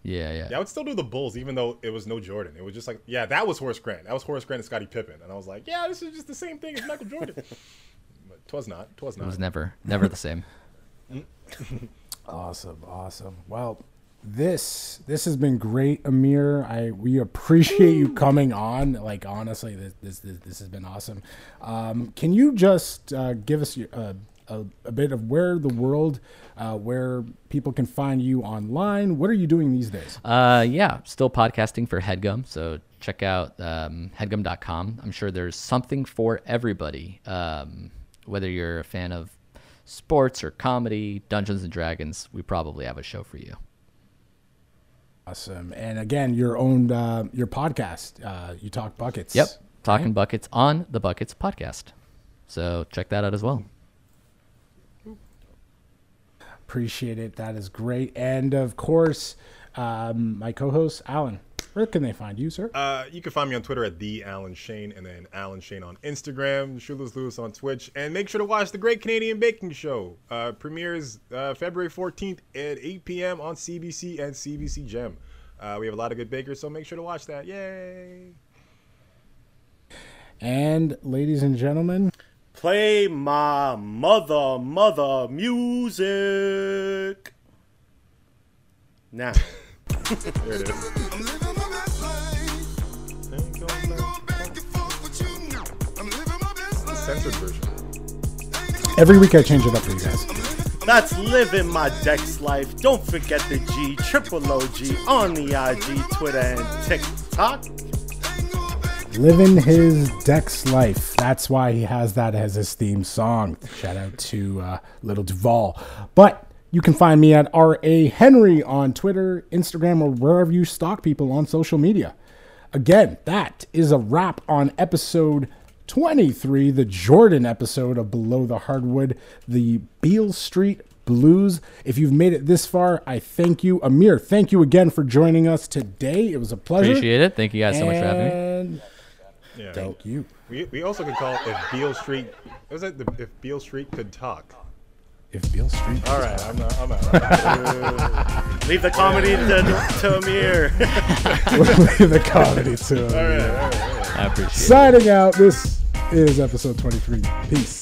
Yeah, yeah. Yeah, I would still do the Bulls, even though it was no Jordan. It was just like, yeah, that was Horace Grant. That was Horace Grant and Scottie Pippen, and I was like, yeah, this is just the same thing as Michael Jordan. but twas not. Twas not. It was never, never the same. Awesome, awesome. Well, this this has been great, Amir. I we appreciate you coming on. Like honestly, this this this, this has been awesome. Um, can you just uh, give us your, uh, a, a bit of where the world, uh, where people can find you online? What are you doing these days? Uh, yeah, still podcasting for Headgum. So check out um, headgum.com. I'm sure there's something for everybody. Um, whether you're a fan of sports or comedy, Dungeons and Dragons, we probably have a show for you. Awesome. And again, your own uh, your podcast. Uh, you talk buckets. Yep. Talking Buckets on the Buckets podcast. So check that out as well. Appreciate it. That is great. And of course, um, my co-host Alan. Where can they find you, sir? Uh, you can find me on Twitter at the Alan Shane, and then Alan Shane on Instagram, Shoeless Lewis on Twitch, and make sure to watch the Great Canadian Baking Show. Uh, premieres uh, February 14th at 8 p.m. on CBC and CBC Gem. Uh, we have a lot of good bakers, so make sure to watch that. Yay! and ladies and gentlemen, Play my mother, mother music. Now. There it is. I'm living my best life. Ain't going back and forth with you now. I'm living my best life. Censored version. every week I change it up for you guys. That's living my Dex life. Don't forget the G, triple OG on the IG, Twitter, and TikTok. Living his Dex life. That's why he has that as his theme song. Shout out to uh, Lil Duval. But you can find me at R.A. Henry on Twitter, Instagram, or wherever you stalk people on social media. Again, that is a wrap on episode 23, the Jordan episode of Below the Hardwood, the Beal Street Blues. If you've made it this far, I thank you. Amir, thank you again for joining us today. It was a pleasure. Appreciate it. Thank you guys so much for having me. And Yeah. Thank you. We, we also could call it if Beale Street. Was it the, if Beale Street could talk? If Beale Street. All right, I'm not. I'm out. Leave the comedy to, to Amir. Leave the comedy too. all right, all right, all right. I appreciate it. Signing out. This is episode 23. Peace.